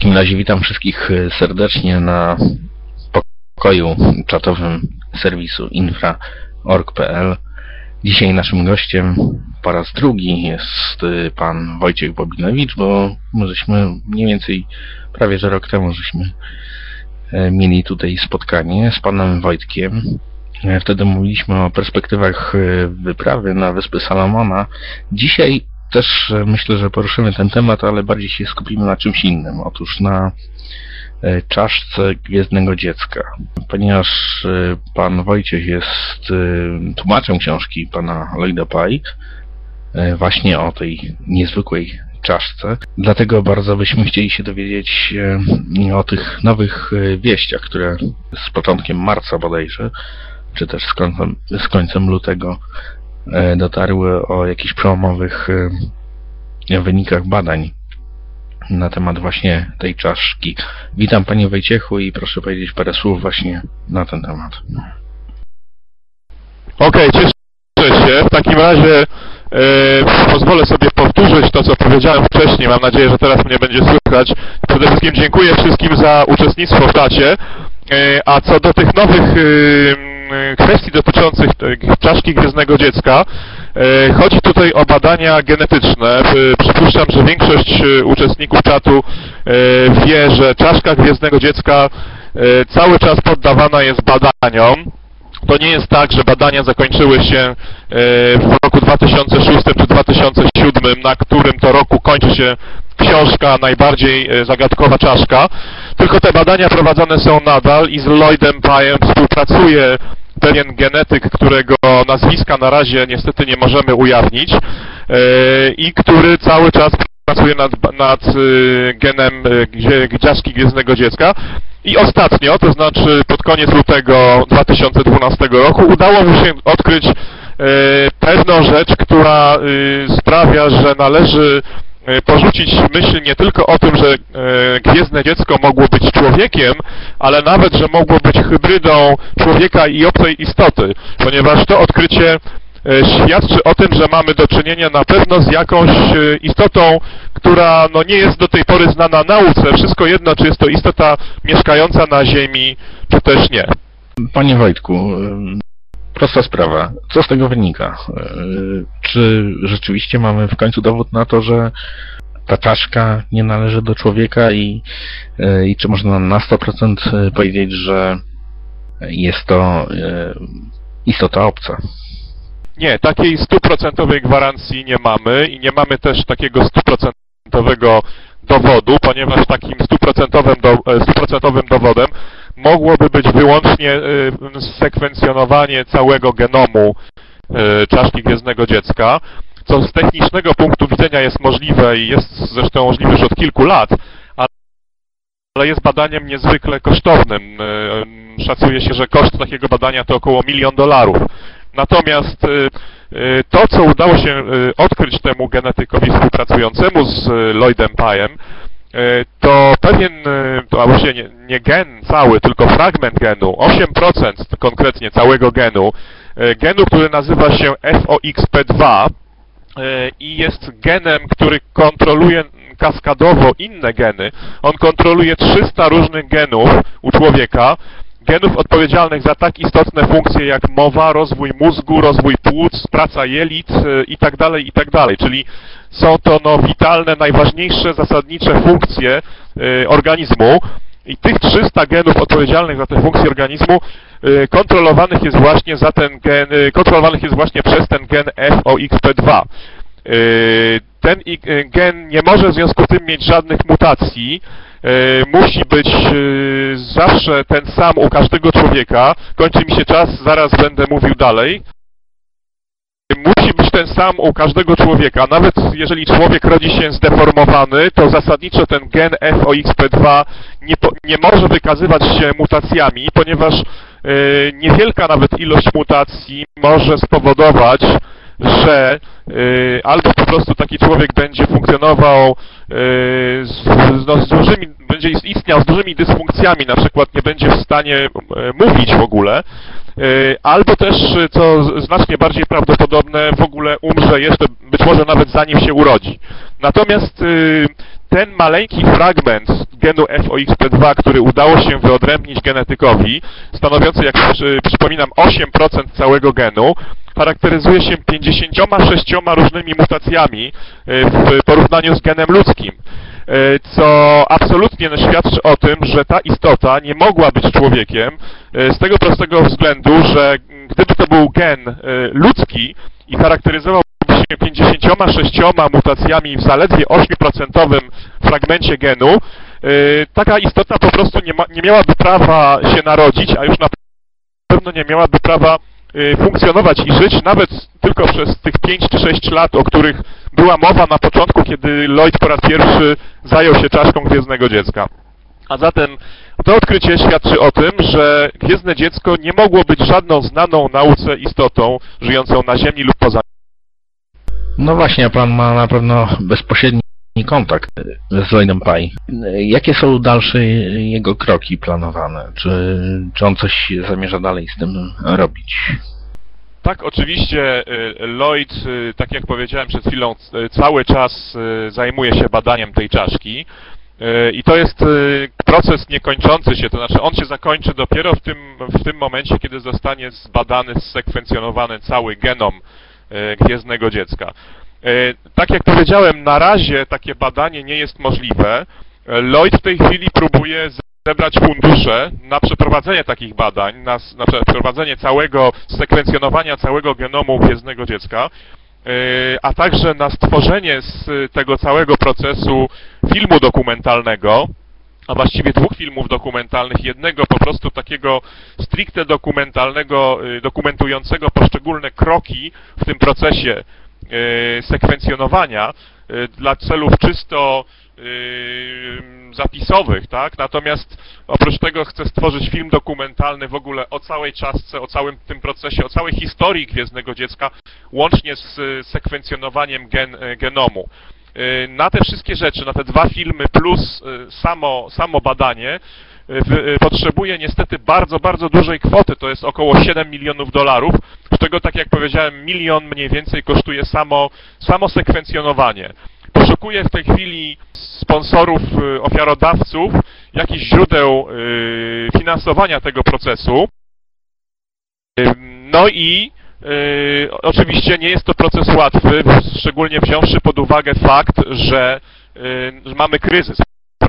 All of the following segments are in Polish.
takim razie witam wszystkich e, serdecznie na pokoju czatowym serwisu infra.org.pl. Dzisiaj naszym gościem po raz drugi jest e, pan Wojciech Bobinowicz, bo my żeśmy mniej więcej prawie że rok temu żeśmy e, mieli tutaj spotkanie z panem Wojtkiem. Wtedy mówiliśmy o perspektywach wyprawy na Wyspy Salomona. Dzisiaj też e, myślę, że poruszymy ten temat, ale bardziej się skupimy na czymś innym. Otóż na e, czaszce Gwiezdnego Dziecka. Ponieważ e, pan Wojciech jest tłumaczem książki pana Lloyda Pike, właśnie o tej niezwykłej czaszce. Dlatego bardzo byśmy chcieli się dowiedzieć o tych nowych wieściach, które z początkiem marca bodajże, czy też z końcem, z końcem lutego dotarły o jakichś przełomowych e, wynikach badań na temat właśnie tej czaszki. Witam Panie Wojciechu i proszę powiedzieć parę słów właśnie na ten temat. Okej, cieszę się. W takim razie e, pozwolę sobie powtórzyć to, co powiedziałem wcześniej. Mam nadzieję, że teraz mnie będzie słychać. Przede wszystkim dziękuję wszystkim za uczestnictwo w czacie. E, a co do tych nowych e, kwestii dotyczących czaszki Gwiezdnego Dziecka, e, chodzi tutaj o badania genetyczne. Przypuszczam, że większość e, uczestników czatu e, wie, że czaszka Gwiezdnego Dziecka e, cały czas poddawana jest badaniom. To nie jest tak, że badania zakończyły się w roku 2006 czy 2007, na którym to roku kończy się książka najbardziej zagadkowa czaszka, tylko te badania prowadzone są nadal i z Lloydem Pyem współpracuje pewien genetyk, którego nazwiska na razie niestety nie możemy ujawnić e, i który cały czas pracuje nad, nad e, genem e, czaszki Gwiezdnego Dziecka. I ostatnio, to znaczy pod koniec lutego 2012 roku, udało mu się odkryć pewną rzecz, która sprawia, że należy porzucić myśl nie tylko o tym, że e, gwiezdne dziecko mogło być człowiekiem, ale nawet, że mogło być hybrydą człowieka i obcej istoty, ponieważ to odkrycie e, świadczy o tym, że mamy do czynienia na pewno z jakąś e, istotą, która no, nie jest do tej pory znana nauce. Wszystko jedno, czy jest to istota mieszkająca na Ziemi, czy też nie. Panie Wojtku, prosta sprawa. Co z tego wynika? Yy, Czy rzeczywiście mamy w końcu dowód na to, że ta czaszka nie należy do człowieka i, yy, i czy można na 100% powiedzieć, że jest to istota obca? Nie, takiej stuprocentowej gwarancji nie mamy i nie mamy też takiego stuprocentowego dowodu, ponieważ takim stuprocentowym, do, e, dowodem mogłoby być wyłącznie e, sekwencjonowanie całego genomu e, czaszki gwiezdnego dziecka, co z technicznego punktu widzenia jest możliwe i jest zresztą możliwe już od kilku lat, ale jest badaniem niezwykle kosztownym. E, Szacuje się, że koszt takiego badania to około milion dolarów. Natomiast y, y, to, co udało się y, odkryć temu genetykowi współpracującemu z y, Lloydem y, to pewien, y, to a właściwie nie, nie gen cały, tylko fragment genu, 8% konkretnie całego genu, y, genu, który nazywa się FOXP2 y, i jest genem, który kontroluje kaskadowo inne geny. On kontroluje 300 różnych genów u człowieka, genów odpowiedzialnych za tak istotne funkcje jak mowa, rozwój mózgu, rozwój płuc, praca jelit itd., itd. Czyli są to no, witalne, najważniejsze, zasadnicze funkcje y, organizmu. I tych 300 genów odpowiedzialnych za te funkcje organizmu y, kontrolowanych jest właśnie za ten gen, y, kontrolowanych jest właśnie przez ten gen FOXP2. Y, Ten y, gen nie może w związku z tym mieć żadnych mutacji, musi być zawsze ten sam u każdego człowieka. Kończy mi się czas, zaraz będę mówił dalej. Musi być ten sam u każdego człowieka. Nawet jeżeli człowiek rodzi się zdeformowany, to zasadniczo ten gen FOXP2 nie, nie może wykazywać się mutacjami, ponieważ y, niewielka nawet ilość mutacji może spowodować, że y, albo po prostu taki człowiek będzie funkcjonował y, z, no, z dużymi, będzie istniał z dużymi dysfunkcjami, na przykład nie będzie w stanie y, mówić w ogóle, y, albo też, co znacznie bardziej prawdopodobne, w ogóle umrze jeszcze, być może nawet zanim się urodzi. Natomiast y, ten maleńki fragment genu FOXP2, który udało się wyodrębnić genetykowi, stanowiący, jak przy, przypominam, 8% całego genu, charakteryzuje się 56 różnymi mutacjami y, w porównaniu z genem ludzkim. Y, Co absolutnie świadczy o tym, że ta istota nie mogła być człowiekiem y, z tego prostego względu, że gdyby to był gen ludzki i charakteryzował się 56 mutacjami w zaledwie 8% fragmencie genu, taka istota po prostu nie, ma, nie miałaby prawa się narodzić, a już na pewno nie miałaby prawa funkcjonować i żyć, nawet tylko przez tych 5 czy 6 lat, o których była mowa na początku, kiedy Lloyd po raz pierwszy zajął się czaszką Gwiezdnego Dziecka. A zatem to odkrycie świadczy o tym, że Gwiezdne Dziecko nie mogło być żadną znaną nauce istotą żyjącą na Ziemi lub poza No właśnie, pan ma na pewno bezpośredni kontakt z Lloydem Pye. Jakie są dalsze jego kroki planowane? Czy, czy on coś zamierza dalej z tym robić? Tak, oczywiście y, Lloyd, y, tak jak powiedziałem przed chwilą, c- cały czas y, zajmuje się badaniem tej czaszki. Y, I to jest y, proces niekończący się, to znaczy on się zakończy dopiero w tym, w tym momencie, kiedy zostanie zbadany, zsekwencjonowany cały genom y, gwiezdnego dziecka. Y, Tak jak powiedziałem, na razie takie badanie nie jest możliwe. Y, Lloyd w tej chwili próbuje zebrać fundusze na przeprowadzenie takich badań, na, na przeprowadzenie całego sekwencjonowania całego genomu gwiezdnego dziecka, yy, a także na stworzenie z tego całego procesu filmu dokumentalnego, a właściwie dwóch filmów dokumentalnych, jednego po prostu takiego stricte dokumentalnego, y, dokumentującego poszczególne kroki w tym procesie sekwencjonowania y, dla celów czysto y, zapisowych, tak? Natomiast oprócz tego chcę stworzyć film dokumentalny w ogóle o całej czasce, o całym tym procesie, o całej historii Gwiezdnego Dziecka, łącznie z y, sekwencjonowaniem gen, y, genomu. Y, Na te wszystkie rzeczy, na te dwa filmy plus y, samo, samo badanie y, y, potrzebuje niestety bardzo, bardzo dużej kwoty, to jest około 7 milionów dolarów, z czego, tak jak powiedziałem, milion mniej więcej kosztuje samo, samo sekwencjonowanie. Poszukuję w tej chwili sponsorów, y, ofiarodawców, jakichś źródeł y, finansowania tego procesu. No i y, oczywiście nie jest to proces łatwy, szczególnie wziąwszy pod uwagę fakt, y, że mamy kryzys,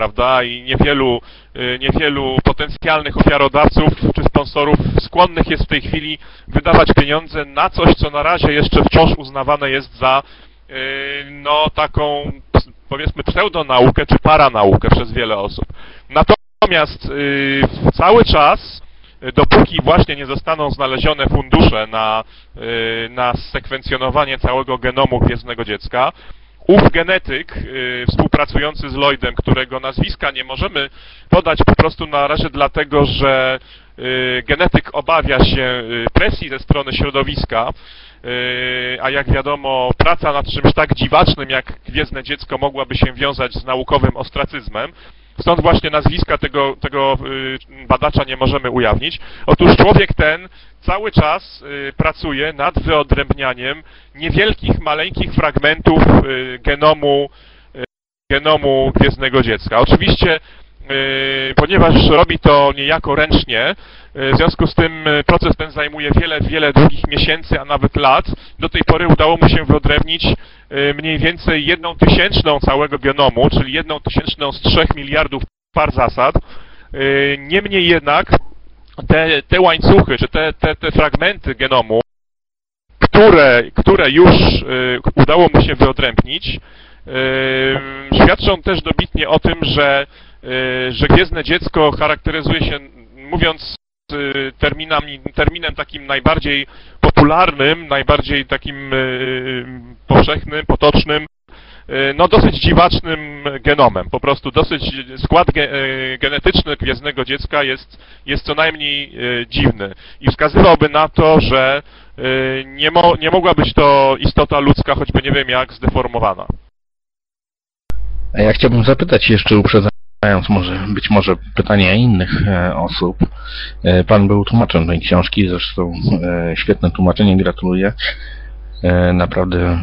prawda, i niewielu, y, niewielu potencjalnych ofiarodawców czy sponsorów skłonnych jest w tej chwili wydawać pieniądze na coś, co na razie jeszcze wciąż uznawane jest za y, no taką powiedzmy pseudonaukę czy paranaukę przez wiele osób. Natomiast y, cały czas dopóki właśnie nie zostaną znalezione fundusze na, na sekwencjonowanie całego genomu Gwiezdnego Dziecka, ów genetyk y, współpracujący z Lloydem, którego nazwiska nie możemy podać po prostu na razie dlatego, że y, genetyk obawia się y, presji ze strony środowiska, a jak wiadomo praca nad czymś tak dziwacznym jak Gwiezdne Dziecko mogłaby się wiązać z naukowym ostracyzmem, Stąd właśnie nazwiska tego, tego y, badacza nie możemy ujawnić. Otóż człowiek ten cały czas y, pracuje nad wyodrębnianiem niewielkich, maleńkich fragmentów y, genomu, genomu gwiezdnego dziecka. Oczywiście, ponieważ robi to niejako ręcznie, y, w związku z tym y, proces ten zajmuje wiele, wiele długich miesięcy, a nawet lat. Do tej pory udało mu się wyodrębnić y, mniej więcej jedną tysięczną całego genomu, czyli jedną tysięczną z trzech miliardów par zasad. Y, Niemniej jednak te, te łańcuchy, czy te, te, te fragmenty genomu, które, które już y, udało mu się wyodrębnić, y, świadczą też dobitnie o tym, że, y, że Gwiezdne Dziecko charakteryzuje się, mówiąc y, terminami, terminem takim najbardziej popularnym, najbardziej takim y, powszechnym, potocznym, no dosyć dziwacznym genomem. Po prostu dosyć skład ge, genetyczny gwiezdnego dziecka jest, jest co najmniej dziwny i wskazywałby na to, że nie, mo, nie mogła być to istota ludzka, choćby nie wiem jak zdeformowana. Ja chciałbym zapytać jeszcze, uprzedzając może, być może pytania innych e, osób. E, pan był tłumaczem tej książki, zresztą e, świetne tłumaczenie, gratuluję. Naprawdę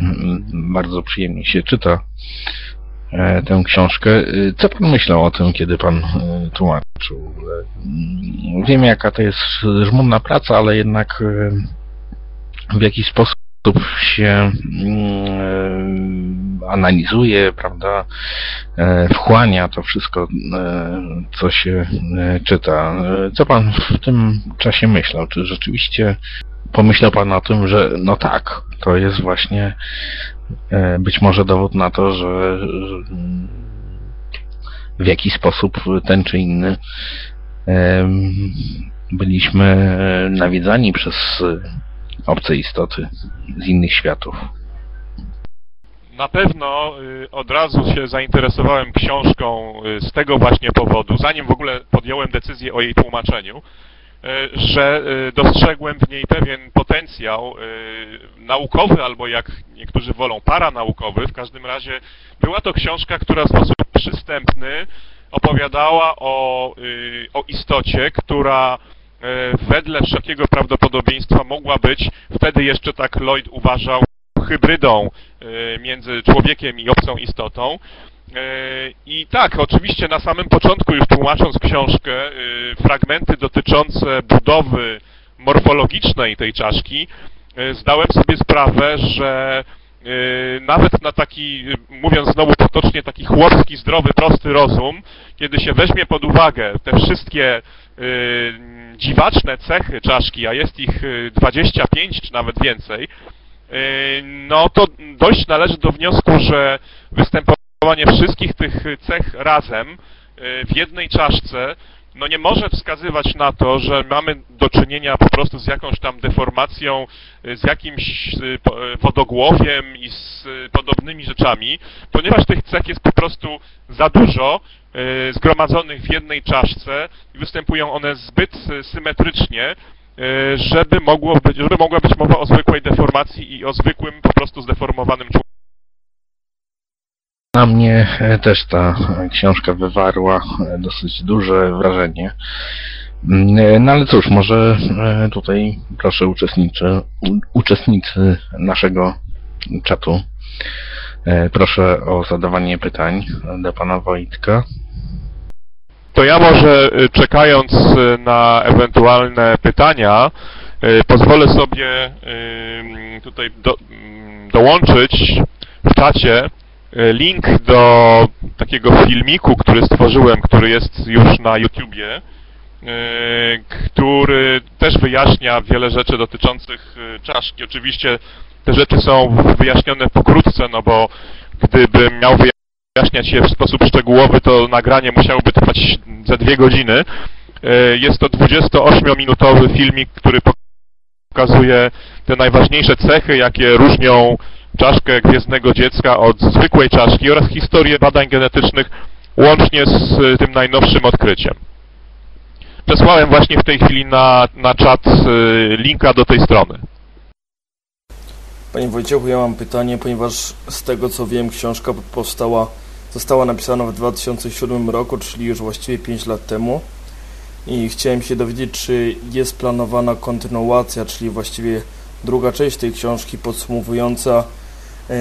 bardzo przyjemnie się czyta tę książkę. Co pan myślał o tym, kiedy pan tłumaczył? Wiem, jaka to jest żmudna praca, ale jednak w jakiś sposób się mm, e, analizuje, prawda, e, wchłania to wszystko, e, co się czyta. Co pan w tym czasie myślał? Czy rzeczywiście pomyślał pan o tym, że no tak, to jest właśnie być może dowód na to, że, w jaki sposób ten czy inny byliśmy nawiedzani przez obce istoty z innych światów. Na pewno y, od razu się zainteresowałem książką y, z tego właśnie powodu, zanim w ogóle podjąłem decyzję o jej tłumaczeniu, y, że dostrzegłem w niej pewien potencjał naukowy, albo jak niektórzy wolą, paranaukowy. W każdym razie była to książka, która w sposób przystępny opowiadała o, o istocie, która wedle wszelkiego prawdopodobieństwa mogła być, wtedy jeszcze tak Lloyd uważał, hybrydą e, między człowiekiem i obcą istotą. E, I tak, oczywiście na samym początku, już tłumacząc książkę, e, fragmenty dotyczące budowy morfologicznej tej czaszki, e, zdałem sobie sprawę, że e, nawet na taki, mówiąc znowu potocznie, taki chłopski, zdrowy, prosty rozum, kiedy się weźmie pod uwagę te wszystkie dziwaczne cechy czaszki, a jest ich y, 25 czy nawet więcej, y, no to dojść należy do wniosku, że występowanie wszystkich tych cech razem y, w jednej czaszce no nie może wskazywać na to, że mamy do czynienia po prostu z jakąś tam deformacją, y, z jakimś y, y, wodogłowiem i z podobnymi rzeczami, ponieważ tych cech jest po prostu za dużo zgromadzonych w jednej czaszce i występują one zbyt symetrycznie, żeby, mogło być, żeby mogła być mowa o zwykłej deformacji i o zwykłym po prostu zdeformowanym człowieku. Na mnie e, też ta książka wywarła e, dosyć duże wrażenie. Mm, e, No ale cóż, może tutaj proszę uczestniczy, uczestnicy naszego czatu. Proszę o zadawanie pytań do pana Wojtka. To ja może czekając na ewentualne pytania, pozwolę sobie tutaj do, dołączyć w czacie link do takiego filmiku, który stworzyłem, który jest już na YouTubie, y, który też wyjaśnia wiele rzeczy dotyczących y, czaszki. Oczywiście te rzeczy są wyjaśnione pokrótce, no bo gdybym miał wyjaśniać je w sposób szczegółowy, to nagranie musiałoby trwać ze dwie godziny. E, Jest to 28-minutowy filmik, który pokazuje te najważniejsze cechy, jakie różnią czaszkę gwiezdnego dziecka od zwykłej czaszki oraz historię badań genetycznych łącznie z tym najnowszym odkryciem. Przesłałem właśnie w tej chwili na, na czat e, linka do tej strony. Panie Wojciechu, ja mam pytanie, ponieważ z tego co wiem, książka powstała, została napisana w 2007 roku, czyli już właściwie 5 lat temu. I chciałem się dowiedzieć, czy jest planowana kontynuacja, czyli właściwie druga część tej książki podsumowująca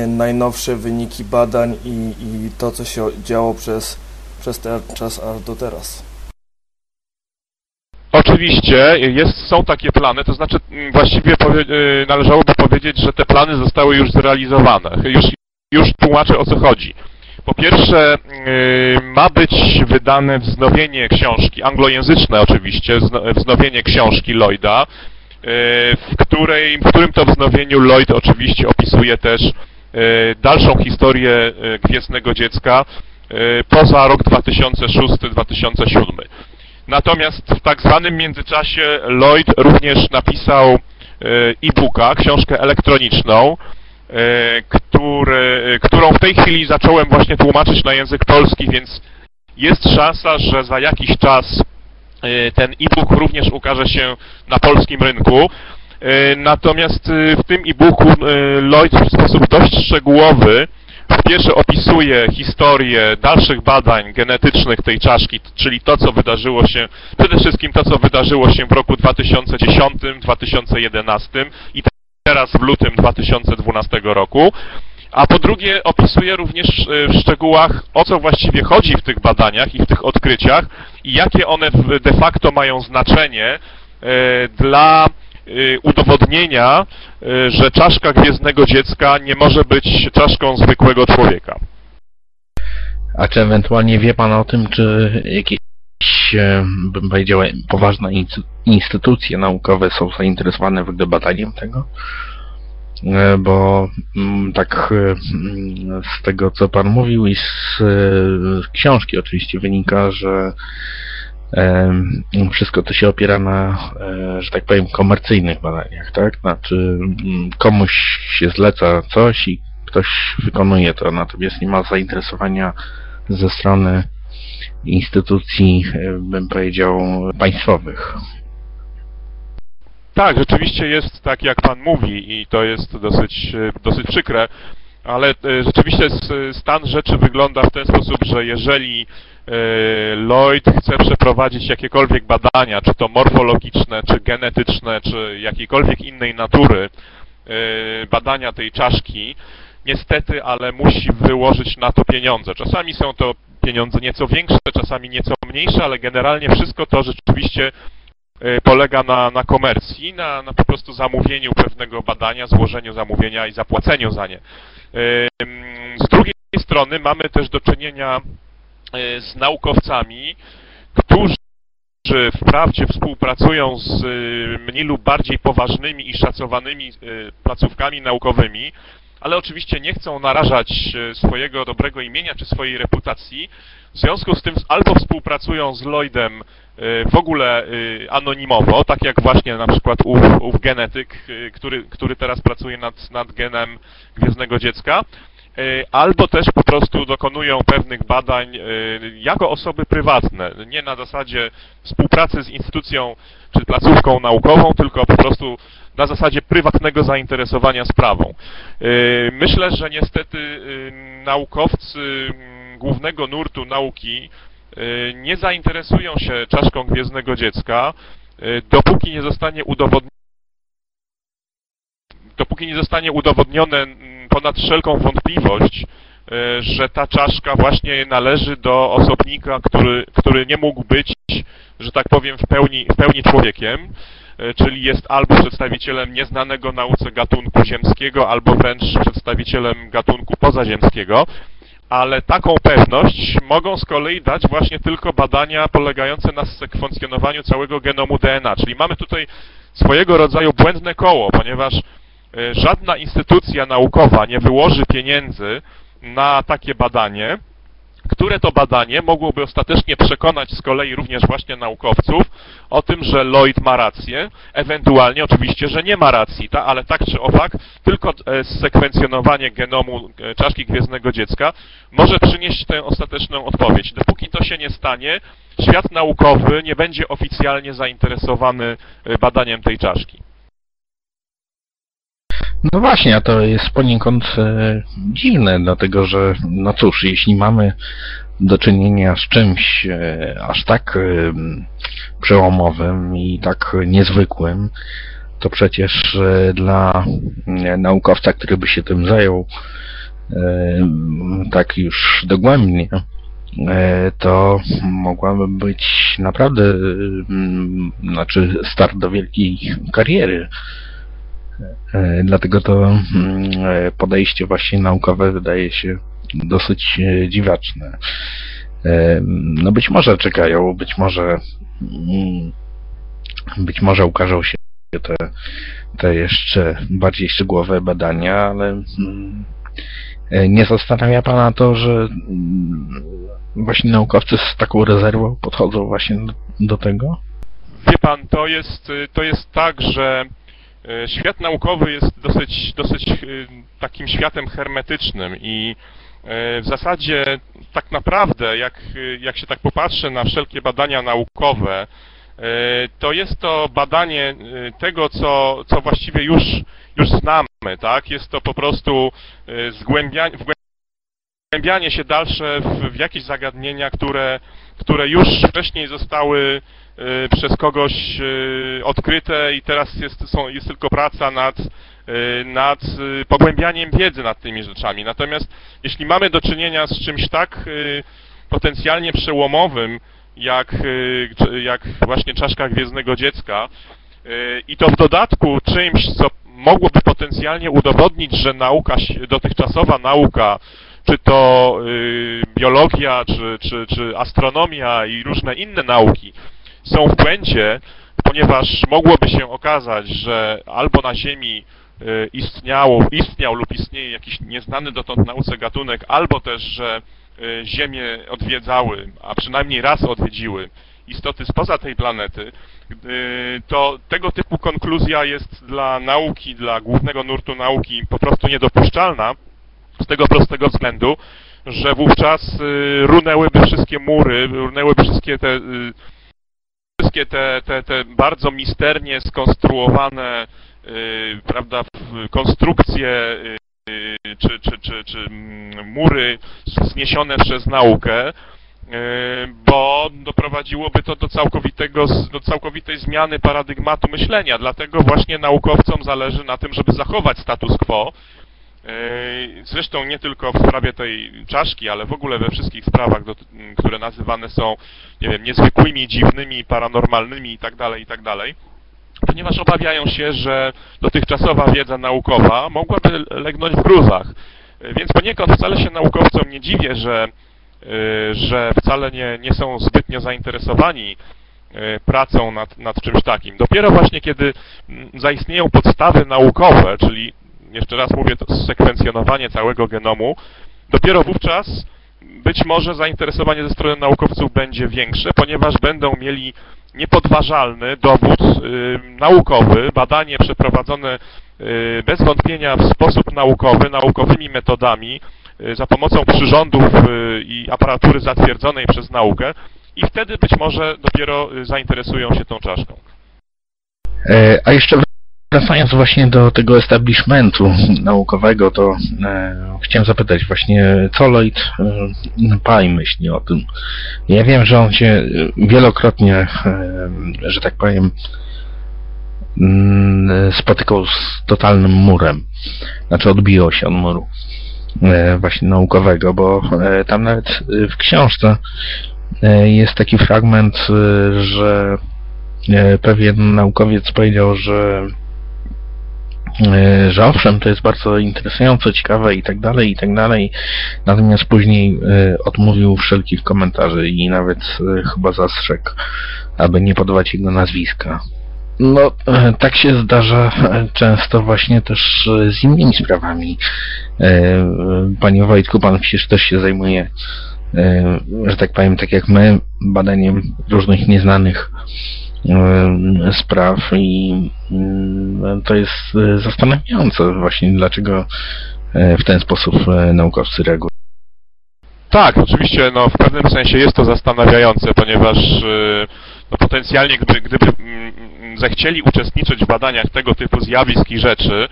najnowsze wyniki badań i, i to, co się działo przez, przez ten czas aż do teraz. Oczywiście, jest, są takie plany, to znaczy mm, właściwie powie, y, należałoby powiedzieć, że te plany zostały już zrealizowane. Już, już tłumaczę o co chodzi. Po pierwsze, y, ma być wydane wznowienie książki, anglojęzyczne oczywiście, wzno- wznowienie książki Lloyda, w, której, w którym to wznowieniu Lloyd oczywiście opisuje też dalszą historię y, Gwiezdnego Dziecka y, poza rok 2006-2007. Natomiast w tak zwanym międzyczasie Lloyd również napisał e, e-booka, książkę elektroniczną, który, którą w tej chwili zacząłem właśnie tłumaczyć na język polski, więc jest szansa, że za jakiś czas ten e-book również ukaże się na polskim rynku. Natomiast w tym e-booku Lloyd w sposób dość szczegółowy po pierwsze opisuje historię dalszych badań genetycznych tej czaszki, czyli to, co wydarzyło się, przede wszystkim to, co wydarzyło się w roku 2010, 2011 i teraz w lutym 2012 roku. A po drugie opisuje również w szczegółach, o co właściwie chodzi w tych badaniach i w tych odkryciach i jakie one de facto mają znaczenie dla udowodnienia, y, że czaszka gwiezdnego dziecka nie może być czaszką zwykłego człowieka. A czy ewentualnie wie Pan o tym, czy jakieś, e, bym powiedział, poważne instytucje naukowe są zainteresowane w badaniem tego? E, bo mm, tak mm, z tego, co Pan mówił i z książki oczywiście wynika, że wszystko to się opiera na, e, że tak powiem, komercyjnych badaniach, tak? Znaczy mm, komuś się zleca coś i ktoś wykonuje to, natomiast nie ma zainteresowania ze strony instytucji, e, bym powiedział, państwowych. Tak, rzeczywiście jest tak, jak Pan mówi i to jest dosyć, dosyć przykre, ale rzeczywiście stan rzeczy wygląda w ten sposób, że jeżeli E, Lloyd chce przeprowadzić jakiekolwiek badania, czy to morfologiczne, czy genetyczne, czy jakiejkolwiek innej natury e, badania tej czaszki, niestety, ale musi wyłożyć na to pieniądze. Czasami są to pieniądze nieco większe, czasami nieco mniejsze, ale generalnie wszystko to rzeczywiście e, polega na, na komercji, na, na po prostu zamówieniu pewnego badania, złożeniu zamówienia i zapłaceniu za nie. Z drugiej strony mamy też do czynienia E, z naukowcami, którzy wprawdzie współpracują z e, mniej lub bardziej poważnymi i szacowanymi e, placówkami naukowymi, ale oczywiście nie chcą narażać swojego dobrego imienia czy swojej reputacji. W związku z tym albo współpracują z Lloydem w ogóle anonimowo, tak jak właśnie na przykład ów, ów genetyk, który, który teraz pracuje nad, nad genem Gwiezdnego Dziecka, E, albo też po prostu dokonują pewnych badań jako osoby prywatne, nie na zasadzie współpracy z instytucją czy placówką naukową, tylko po prostu na zasadzie prywatnego zainteresowania sprawą. Myślę, że niestety naukowcy głównego nurtu nauki nie zainteresują się czaszką gwiezdnego dziecka, dopóki nie zostanie udowodnione dopóki nie zostanie udowodnione ponad wszelką wątpliwość, e, że ta czaszka właśnie należy do osobnika, który, który nie mógł być, że tak powiem, w pełni, w pełni człowiekiem, czyli jest albo przedstawicielem nieznanego nauce gatunku ziemskiego, albo wręcz przedstawicielem gatunku pozaziemskiego, ale taką pewność mogą z kolei dać właśnie tylko badania polegające na sekwencjonowaniu całego genomu DNA, czyli mamy tutaj swojego rodzaju błędne koło, ponieważ E, żadna instytucja naukowa nie wyłoży pieniędzy na takie badanie, które to badanie mogłoby ostatecznie przekonać z kolei również właśnie naukowców o tym, że Lloyd ma rację, ewentualnie oczywiście, że nie ma racji, ta, ale tak czy owak, tylko e, sekwencjonowanie genomu e, czaszki gwiezdnego dziecka może przynieść tę ostateczną odpowiedź. Dopóki to się nie stanie, świat naukowy nie będzie oficjalnie zainteresowany badaniem tej czaszki. No właśnie, a to jest poniekąd e, dziwne, dlatego że, no cóż, jeśli mamy do czynienia z czymś e, aż tak e, przełomowym i tak niezwykłym, to przecież e, dla e, naukowca, który by się tym zajął e, tak już dogłębnie, to mogłaby być naprawdę, znaczy start do wielkiej kariery dlatego to mm, e, podejście właśnie naukowe wydaje się dosyć e, dziwaczne. No być może czekają, być może mm, być może ukażą się te, te jeszcze bardziej szczegółowe badania, ale mm, nie zastanawia Pana to, że właśnie naukowcy z taką rezerwą podchodzą właśnie do, tego? Wie Pan, to jest, to jest tak, że e, świat naukowy jest dosyć, dosyć e, takim światem hermetycznym i e, w zasadzie tak naprawdę, jak, jak się tak popatrzy na wszelkie badania naukowe, to jest to badanie tego, co, co właściwie już, już znamy, tak? Jest to po prostu zgłębianie, wgłębianie się dalsze w, w jakieś zagadnienia, które, które już wcześniej zostały przez kogoś y, odkryte i teraz jest, są, jest tylko praca nad, y, nad pogłębianiem wiedzy nad tymi rzeczami. Natomiast jeśli mamy do czynienia z czymś tak potencjalnie przełomowym, jak, jak właśnie czaszka Gwiezdnego Dziecka i to w dodatku czymś, co mogłoby potencjalnie udowodnić, że nauka, dotychczasowa nauka, czy to biologia, czy, czy, czy astronomia i różne inne nauki, są w błędzie, ponieważ mogłoby się okazać, że albo na Ziemi y, istniało, istniał lub istnieje jakiś nieznany dotąd nauce gatunek, albo też, że y, Ziemię odwiedzały, a przynajmniej raz odwiedziły istoty spoza tej planety, y, to tego typu konkluzja jest dla nauki, dla głównego nurtu nauki po prostu niedopuszczalna z tego prostego względu, że wówczas runęłyby wszystkie mury, runęłyby wszystkie te wszystkie te, te, te bardzo misternie skonstruowane yy, prawda, konstrukcje yy, czy, czy, czy, czy mury zniesione przez naukę, yy, bo doprowadziłoby to do, całkowitego, do całkowitej zmiany paradygmatu myślenia. Dlatego właśnie naukowcom zależy na tym, żeby zachować status quo, Zresztą nie tylko w sprawie tej czaszki, ale w ogóle we wszystkich sprawach, które nazywane są, nie wiem, niezwykłymi, dziwnymi, paranormalnymi itd., tak itd., tak ponieważ obawiają się, że dotychczasowa wiedza naukowa mogłaby legnąć w gruzach. Więc poniekąd wcale się naukowcom nie dziwię, że, że wcale nie, nie są zbytnio zainteresowani pracą nad, nad czymś takim. Dopiero właśnie kiedy zaistnieją podstawy naukowe, czyli jeszcze raz mówię, to sekwencjonowanie całego genomu, dopiero wówczas być może zainteresowanie ze strony naukowców będzie większe, ponieważ będą mieli niepodważalny dowód y, naukowy, badanie przeprowadzone y, bez wątpienia w sposób naukowy, naukowymi metodami, y, za pomocą przyrządów y, i aparatury zatwierdzonej przez naukę i wtedy być może dopiero y, zainteresują się tą czaszką. E, a jeszcze Wracając właśnie do tego establishmentu naukowego, to e, chciałem zapytać właśnie, co Lloyd e, Pye myśli o tym. Ja wiem, że on się wielokrotnie, e, że tak powiem, mm, spotykał z totalnym murem. Znaczy odbiło się od muru e, właśnie naukowego, bo e, tam nawet w książce e, jest taki fragment, że pewien naukowiec powiedział, że E, że owszem, to jest bardzo interesujące, ciekawe i tak dalej, i tak dalej, natomiast później e, odmówił wszelkich komentarzy i nawet e, chyba zastrzegł, aby nie podawać jego nazwiska. No, tak się zdarza często właśnie też z innymi sprawami. Panie Wojtku, pan przecież też się zajmuje, że tak powiem, tak jak my, badaniem różnych nieznanych spraw i to jest e, zastanawiające właśnie, dlaczego e, w ten sposób e, naukowcy reagują. Tak, oczywiście no, w pewnym sensie jest to zastanawiające, ponieważ no, potencjalnie gdyby, gdyby zechcieli uczestniczyć w badaniach tego typu zjawisk i rzeczy,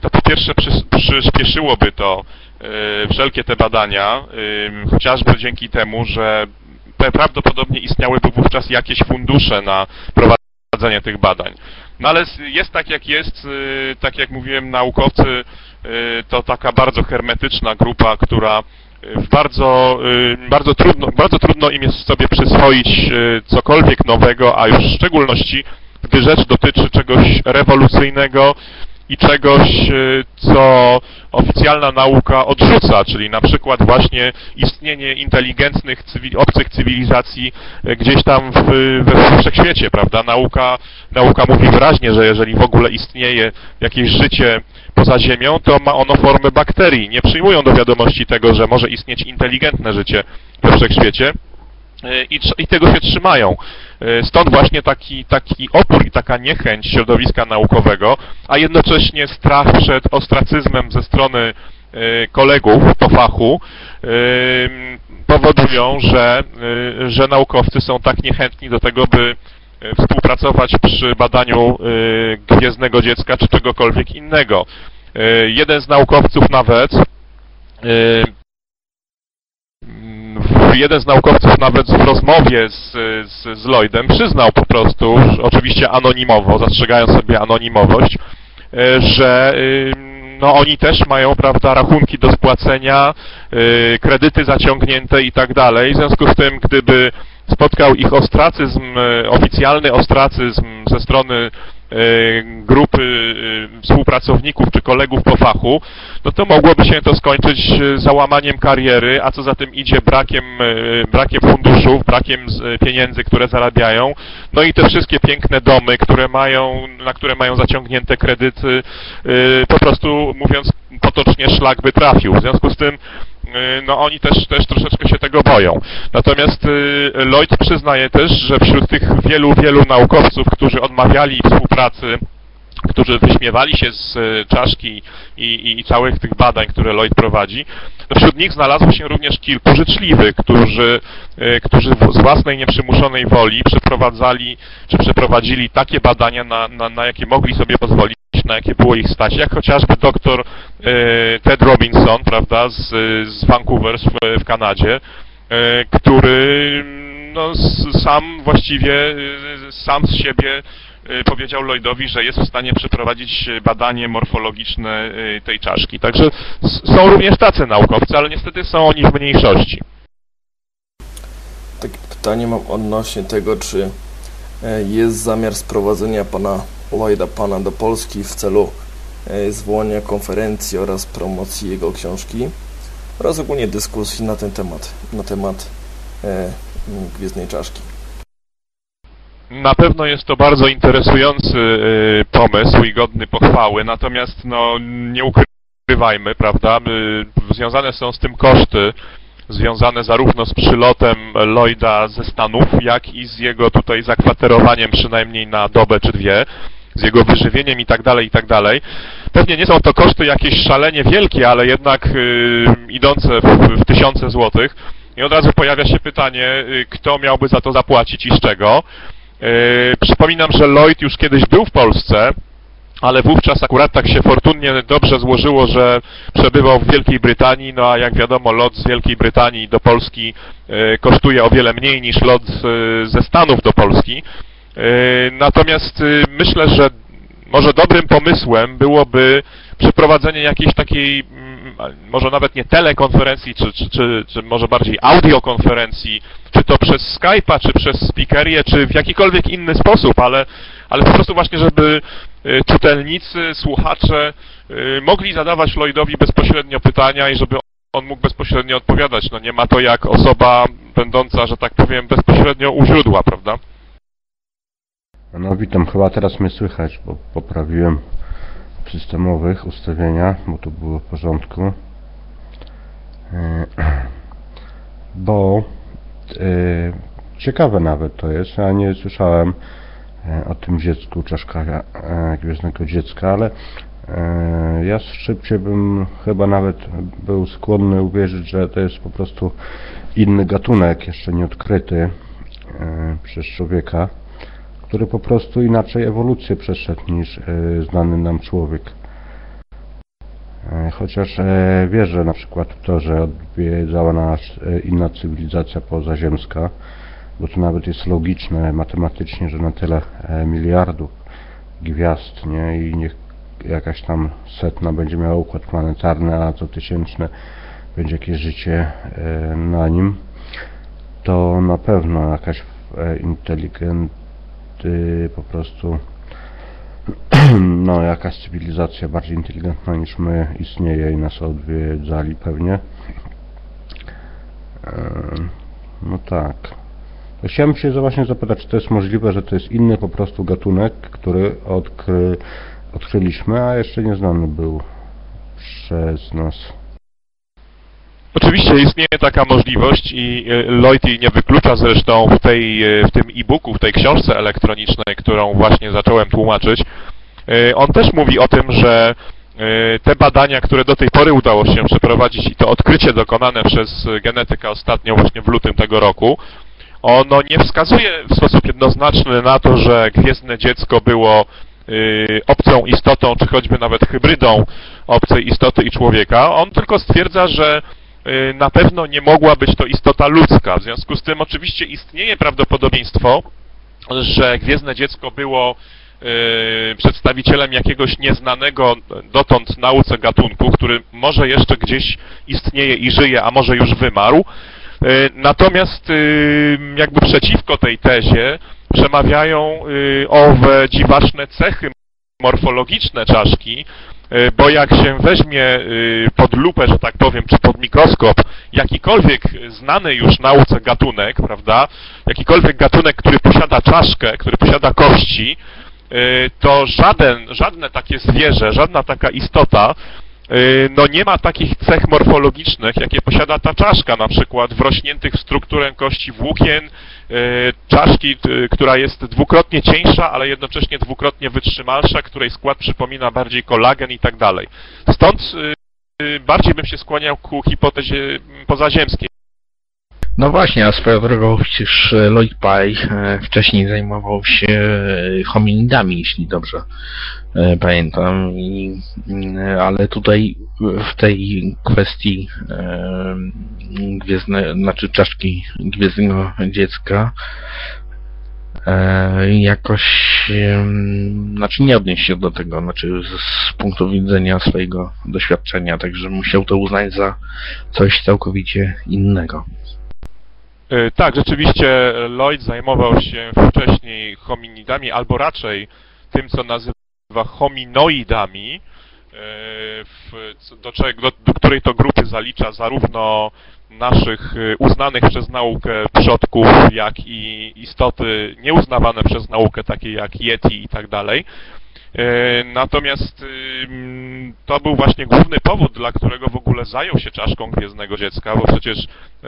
to po pierwsze przy, przyspieszyłoby to wszelkie te badania, chociażby dzięki temu, że prawdopodobnie istniałyby wówczas jakieś fundusze na prowadzenie tych badań. No ale jest tak jak jest, y, tak jak mówiłem, naukowcy y, to taka bardzo hermetyczna grupa, która y, bardzo, bardzo, trudno, bardzo trudno im jest sobie przyswoić cokolwiek nowego, a już w szczególności, gdy rzecz dotyczy czegoś rewolucyjnego, i czegoś, y, co oficjalna nauka odrzuca, czyli na przykład właśnie istnienie inteligentnych obcych cywilizacji y, gdzieś tam w, we wszechświecie, prawda? Nauka, nauka mówi wyraźnie, że jeżeli w ogóle istnieje jakieś życie poza Ziemią, to ma ono formę bakterii. Nie przyjmują do wiadomości tego, że może istnieć inteligentne życie we wszechświecie. Y, I, I, tego się trzymają. E, Stąd właśnie taki, taki opór i taka niechęć środowiska naukowego, a jednocześnie strach przed ostracyzmem ze strony e, kolegów po fachu e, powodują, że, że naukowcy są tak niechętni do tego, by współpracować przy badaniu gwiezdnego dziecka czy czegokolwiek innego. Jeden z naukowców nawet jeden z naukowców nawet w rozmowie z, z, z Lloydem przyznał po prostu, oczywiście anonimowo, zastrzegając sobie anonimowość, e, że ym, no oni też mają, prawda, rachunki do spłacenia, y, kredyty zaciągnięte i tak dalej. W związku z tym, gdyby spotkał ich ostracyzm, y, oficjalny ostracyzm ze strony y, grupy y, współpracowników czy kolegów po fachu, no to mogłoby się to skończyć y, załamaniem kariery, a co za tym idzie brakiem, y, brakiem funduszów, brakiem y, pieniędzy, które zarabiają, no i te wszystkie piękne domy, które mają, na które mają zaciągnięte kredyty, y, po prostu mówiąc potocznie szlak by trafił. W związku z tym y, no oni też, też troszeczkę się tego boją. Natomiast y, Lloyd przyznaje też, że wśród tych wielu, wielu naukowców, którzy odmawiali współpracy którzy wyśmiewali się z e, czaszki i, i, i całych tych badań, które Lloyd prowadzi, to wśród nich znalazło się również kilku życzliwych, którzy, e, którzy z własnej nieprzymuszonej woli przeprowadzali, czy przeprowadzili takie badania, na, na, na jakie mogli sobie pozwolić, na jakie było ich stać, jak chociażby doktor e, Ted Robinson, prawda, z, z Vancouver w, w Kanadzie, który no, sam właściwie, sam z siebie powiedział Lloydowi, że jest w stanie przeprowadzić badanie morfologiczne e, tej czaszki. Także są również tacy naukowcy, ale niestety są oni w mniejszości. Takie pytanie mam odnośnie tego, czy e, jest zamiar sprowadzenia pana Lloyda Pana do Polski w celu e, zwołania konferencji oraz promocji jego książki oraz ogólnie dyskusji na ten temat, na temat e, Gwiezdnej Czaszki. Na pewno jest to bardzo interesujący y, pomysł i godny pochwały, natomiast no, nie ukrywajmy, prawda, y, związane są z tym koszty, związane zarówno z przylotem Lloyda ze Stanów, jak i z jego tutaj zakwaterowaniem przynajmniej na dobę czy dwie, z jego wyżywieniem i tak dalej, i tak dalej. Pewnie nie są to koszty jakieś szalenie wielkie, ale jednak y, idące w, w tysiące złotych. I od razu pojawia się pytanie, y, kto miałby za to zapłacić i z czego. Yy, Przypominam, że Lloyd już kiedyś był w Polsce, ale wówczas akurat tak się fortunnie dobrze złożyło, że przebywał w Wielkiej Brytanii, no a jak wiadomo lot z Wielkiej Brytanii do Polski yy, kosztuje o wiele mniej niż lot yy, ze Stanów do Polski. Natomiast myślę, że może dobrym pomysłem byłoby przeprowadzenie jakiejś takiej, może nawet nie telekonferencji, czy, czy, czy, czy może bardziej audiokonferencji, czy to przez Skype'a, czy przez speakerię, czy w jakikolwiek inny sposób, ale, ale po prostu właśnie, żeby y, czytelnicy, słuchacze y, mogli zadawać Lloydowi bezpośrednio pytania i żeby on mógł bezpośrednio odpowiadać. No nie ma to jak osoba będąca, że tak powiem, bezpośrednio u źródła, prawda? No witam, chyba teraz mnie słychać, bo poprawiłem systemowych ustawienia, bo to było w porządku. E, Bo e, ciekawe nawet to jest, ja nie słyszałem e, o tym dziecku czaszka gwiezdnego dziecka, ale ja szybciej bym chyba nawet był skłonny uwierzyć, że to jest po prostu inny gatunek, jeszcze nie odkryty e, przez człowieka który po prostu inaczej ewolucję przeszedł niż e, znany nam człowiek. E, Chociaż e, wierzę na przykład w to, że odwiedzała nas inna cywilizacja pozaziemska, bo to nawet jest logiczne matematycznie, że na tyle miliardów gwiazd, nie, i niech jakaś tam setna będzie miała układ planetarny, a co tysięczne będzie jakieś życie na nim, to na pewno jakaś inteligent y, po prostu no jakaś cywilizacja bardziej inteligentna niż my istnieje i nas odwiedzali pewnie. Em, No tak. Chciałem się właśnie zapytać, czy to jest możliwe, że to jest inny po prostu gatunek, który odkry, odkryliśmy, a jeszcze nieznany był przez nas. Oczywiście istnieje taka możliwość i e, Lloyd jej nie wyklucza zresztą w, tej, e, w tym e-booku, w tej książce elektronicznej, którą właśnie zacząłem tłumaczyć. E, On też mówi o tym, że te badania, które do tej pory udało się przeprowadzić i to odkrycie dokonane przez genetyka ostatnio właśnie w lutym tego roku, ono nie wskazuje w sposób jednoznaczny na to, że gwiezdne dziecko było obcą istotą, czy choćby nawet hybrydą obcej istoty i człowieka. On tylko stwierdza, że na pewno nie mogła być to istota ludzka. W związku z tym oczywiście istnieje prawdopodobieństwo, że gwiezdne dziecko było y, przedstawicielem jakiegoś nieznanego dotąd nauce gatunku, który może jeszcze gdzieś istnieje i żyje, a może już wymarł. Y, Natomiast y, jakby przeciwko tej tezie przemawiają y, owe dziwaczne cechy morfologiczne czaszki, y, bo jak się weźmie y, pod lupę, że tak powiem, czy pod mikroskop jakikolwiek znany już nauce gatunek, prawda, jakikolwiek gatunek, który posiada czaszkę, który posiada kości, y, to żaden, żadne takie zwierzę, żadna taka istota no nie ma takich cech morfologicznych, jakie posiada ta czaszka, na przykład wrośniętych w strukturę kości włókien, y, czaszki, y, która jest dwukrotnie cieńsza, ale jednocześnie dwukrotnie wytrzymalsza, której skład przypomina bardziej kolagen i tak dalej. Stąd y, y, bardziej bym się skłaniał ku hipotezie mm, pozaziemskiej. No właśnie, a swoją drogą przecież Lloyd Pye e, wcześniej zajmował się e, hominidami, jeśli dobrze pamiętam, i, mm, ale tutaj w tej kwestii e, gwiezdne, znaczy czaszki gwiezdnego dziecka e, jakoś znaczy nie odnieść się do tego, znaczy z, punktu widzenia swojego doświadczenia, także musiał to uznać za coś całkowicie innego. E, Tak, rzeczywiście Lloyd zajmował się wcześniej hominidami, albo raczej tym, co nazywa hominoidami, e, w, do, do, do której to grupy zalicza zarówno naszych e, uznanych przez naukę przodków, jak i istoty nieuznawane przez naukę, takie jak Yeti i tak dalej. E, Natomiast ym, to był właśnie główny powód, dla którego w ogóle zajął się czaszką Gwiezdnego Dziecka, bo przecież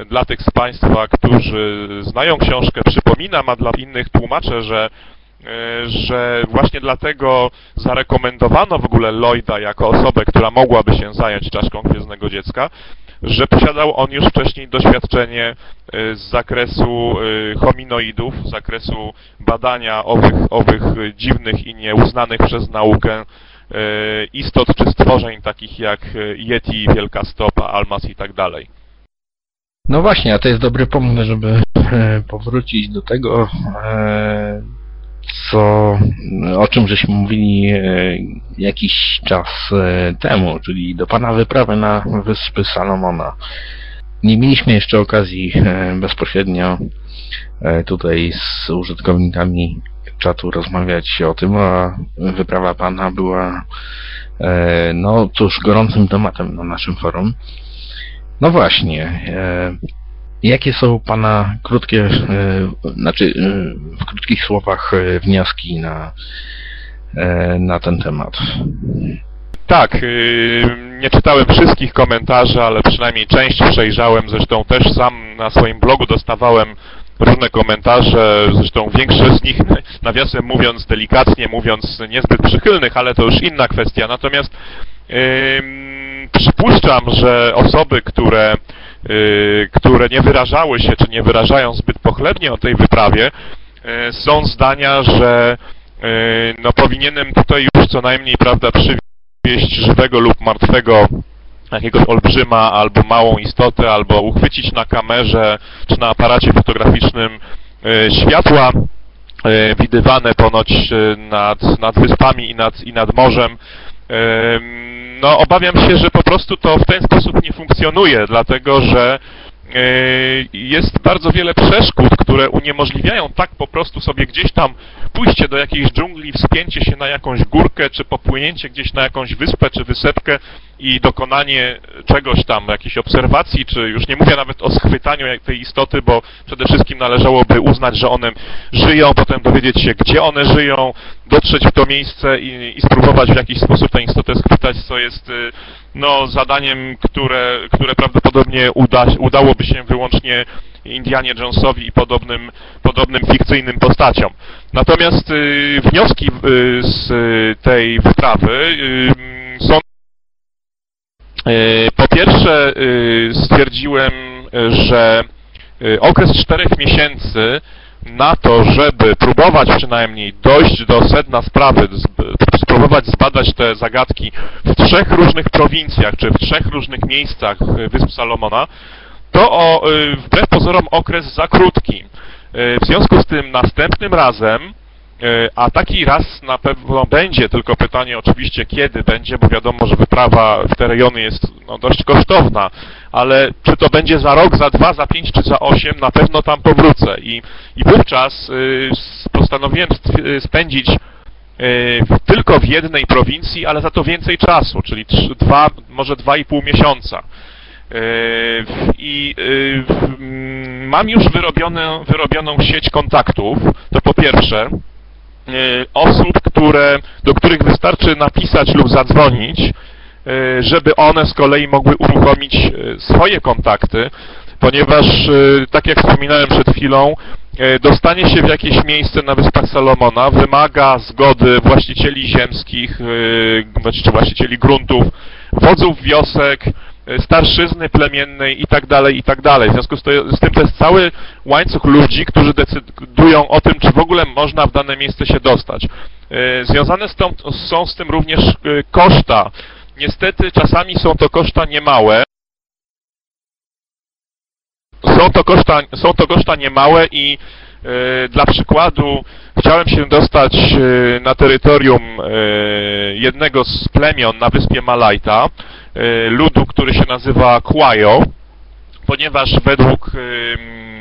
dla tych z Państwa, którzy znają książkę, przypominam, a dla innych tłumaczę, że że właśnie dlatego zarekomendowano w ogóle Lloyda jako osobę, która mogłaby się zająć czaszką Gwiezdnego Dziecka, że posiadał on już wcześniej doświadczenie e, z zakresu e, hominoidów, z zakresu badania owych, owych e, dziwnych i nieuznanych przez naukę e, istot czy stworzeń takich jak e, Yeti, Wielka Stopa, Almas i tak dalej. No właśnie, a to jest dobry pomysł, żeby e, powrócić do tego, e, co, o czym żeśmy mówili e, jakiś czas e, temu, czyli do pana wyprawy na Wyspy Salomona. Nie mieliśmy jeszcze okazji e, bezpośrednio tutaj z użytkownikami czatu rozmawiać o tym, a wyprawa pana była no cóż, gorącym tematem na naszym forum. No właśnie. Jakie są Pana krótkie, e, znaczy e, w krótkich słowach e, wnioski na, na ten temat? Tak, nie czytałem wszystkich komentarzy, ale przynajmniej część przejrzałem. Zresztą też sam na swoim blogu dostawałem różne komentarze, zresztą większość z nich, nawiasem mówiąc, delikatnie mówiąc, niezbyt przychylnych, ale to już inna kwestia. Natomiast yy, przypuszczam, że osoby, które, które nie wyrażały się, czy nie wyrażają zbyt pochlebnie o tej wyprawie, yy, są zdania, że yy, no powinienem tutaj już co najmniej, prawda, przywieźć żywego lub martwego jakiegoś olbrzyma albo małą istotę, albo uchwycić na kamerze czy na aparacie fotograficznym światła widywane ponoć nad, nad wyspami i nad, i nad morzem. No, obawiam się, że po prostu to w ten sposób nie funkcjonuje, dlatego że e, jest bardzo wiele przeszkód, które uniemożliwiają tak po prostu sobie gdzieś tam pójście do jakiejś dżungli, wspięcie się na jakąś górkę, czy popłynięcie gdzieś na jakąś wyspę, czy wysepkę i dokonanie czegoś tam, jakiejś obserwacji, czy już nie mówię nawet o schwytaniu tej istoty, bo przede wszystkim należałoby uznać, że one żyją, potem dowiedzieć się, gdzie one żyją, dotrzeć w to miejsce i, i spróbować w jakiś sposób tę istotę schwytać, co jest y, no, zadaniem, które, które prawdopodobnie uda, udałoby się wyłącznie Indianie Jonesowi i podobnym, podobnym fikcyjnym postaciom. Natomiast y, wnioski y, z tej wyprawy y, są po pierwsze y, stwierdziłem, że y, okres czterech miesięcy na to, żeby próbować przynajmniej dojść do sedna sprawy, spróbować zbadać te zagadki w trzech różnych prowincjach, czy w trzech różnych miejscach Wysp Salomona, to o, wbrew pozorom okres za krótki. W związku z tym następnym razem, a taki raz na pewno będzie, tylko pytanie oczywiście kiedy będzie, bo wiadomo, że wyprawa w te rejony jest no, dość kosztowna, ale czy to będzie za rok, za dwa, za pięć czy za osiem, na pewno tam powrócę. I, i wówczas postanowiłem spędzić tylko w jednej prowincji, ale za to więcej czasu, czyli dwa, może dwa i pół miesiąca. E, I e, mm, mam już wyrobioną, wyrobioną sieć kontaktów, to po pierwsze, e, osób, które, do których wystarczy napisać lub zadzwonić, żeby one z kolei mogły uruchomić swoje kontakty, ponieważ, tak jak wspominałem przed chwilą, dostanie się w jakieś miejsce na Wyspach Salomona wymaga zgody właścicieli ziemskich, czy właścicieli gruntów, wodzów wiosek, starszyzny plemiennej i tak dalej, i tak dalej. W związku z, to, z tym to jest cały łańcuch ludzi, którzy decydują o tym, czy w ogóle można w dane miejsce się dostać. E, związane z tą, są z tym również e, koszta. Niestety czasami są to koszta niemałe. Są to koszta, są to koszta niemałe i dla przykładu chciałem się dostać na terytorium jednego z plemion na wyspie Malajta. E, ludu, który się nazywa Kwajo, ponieważ według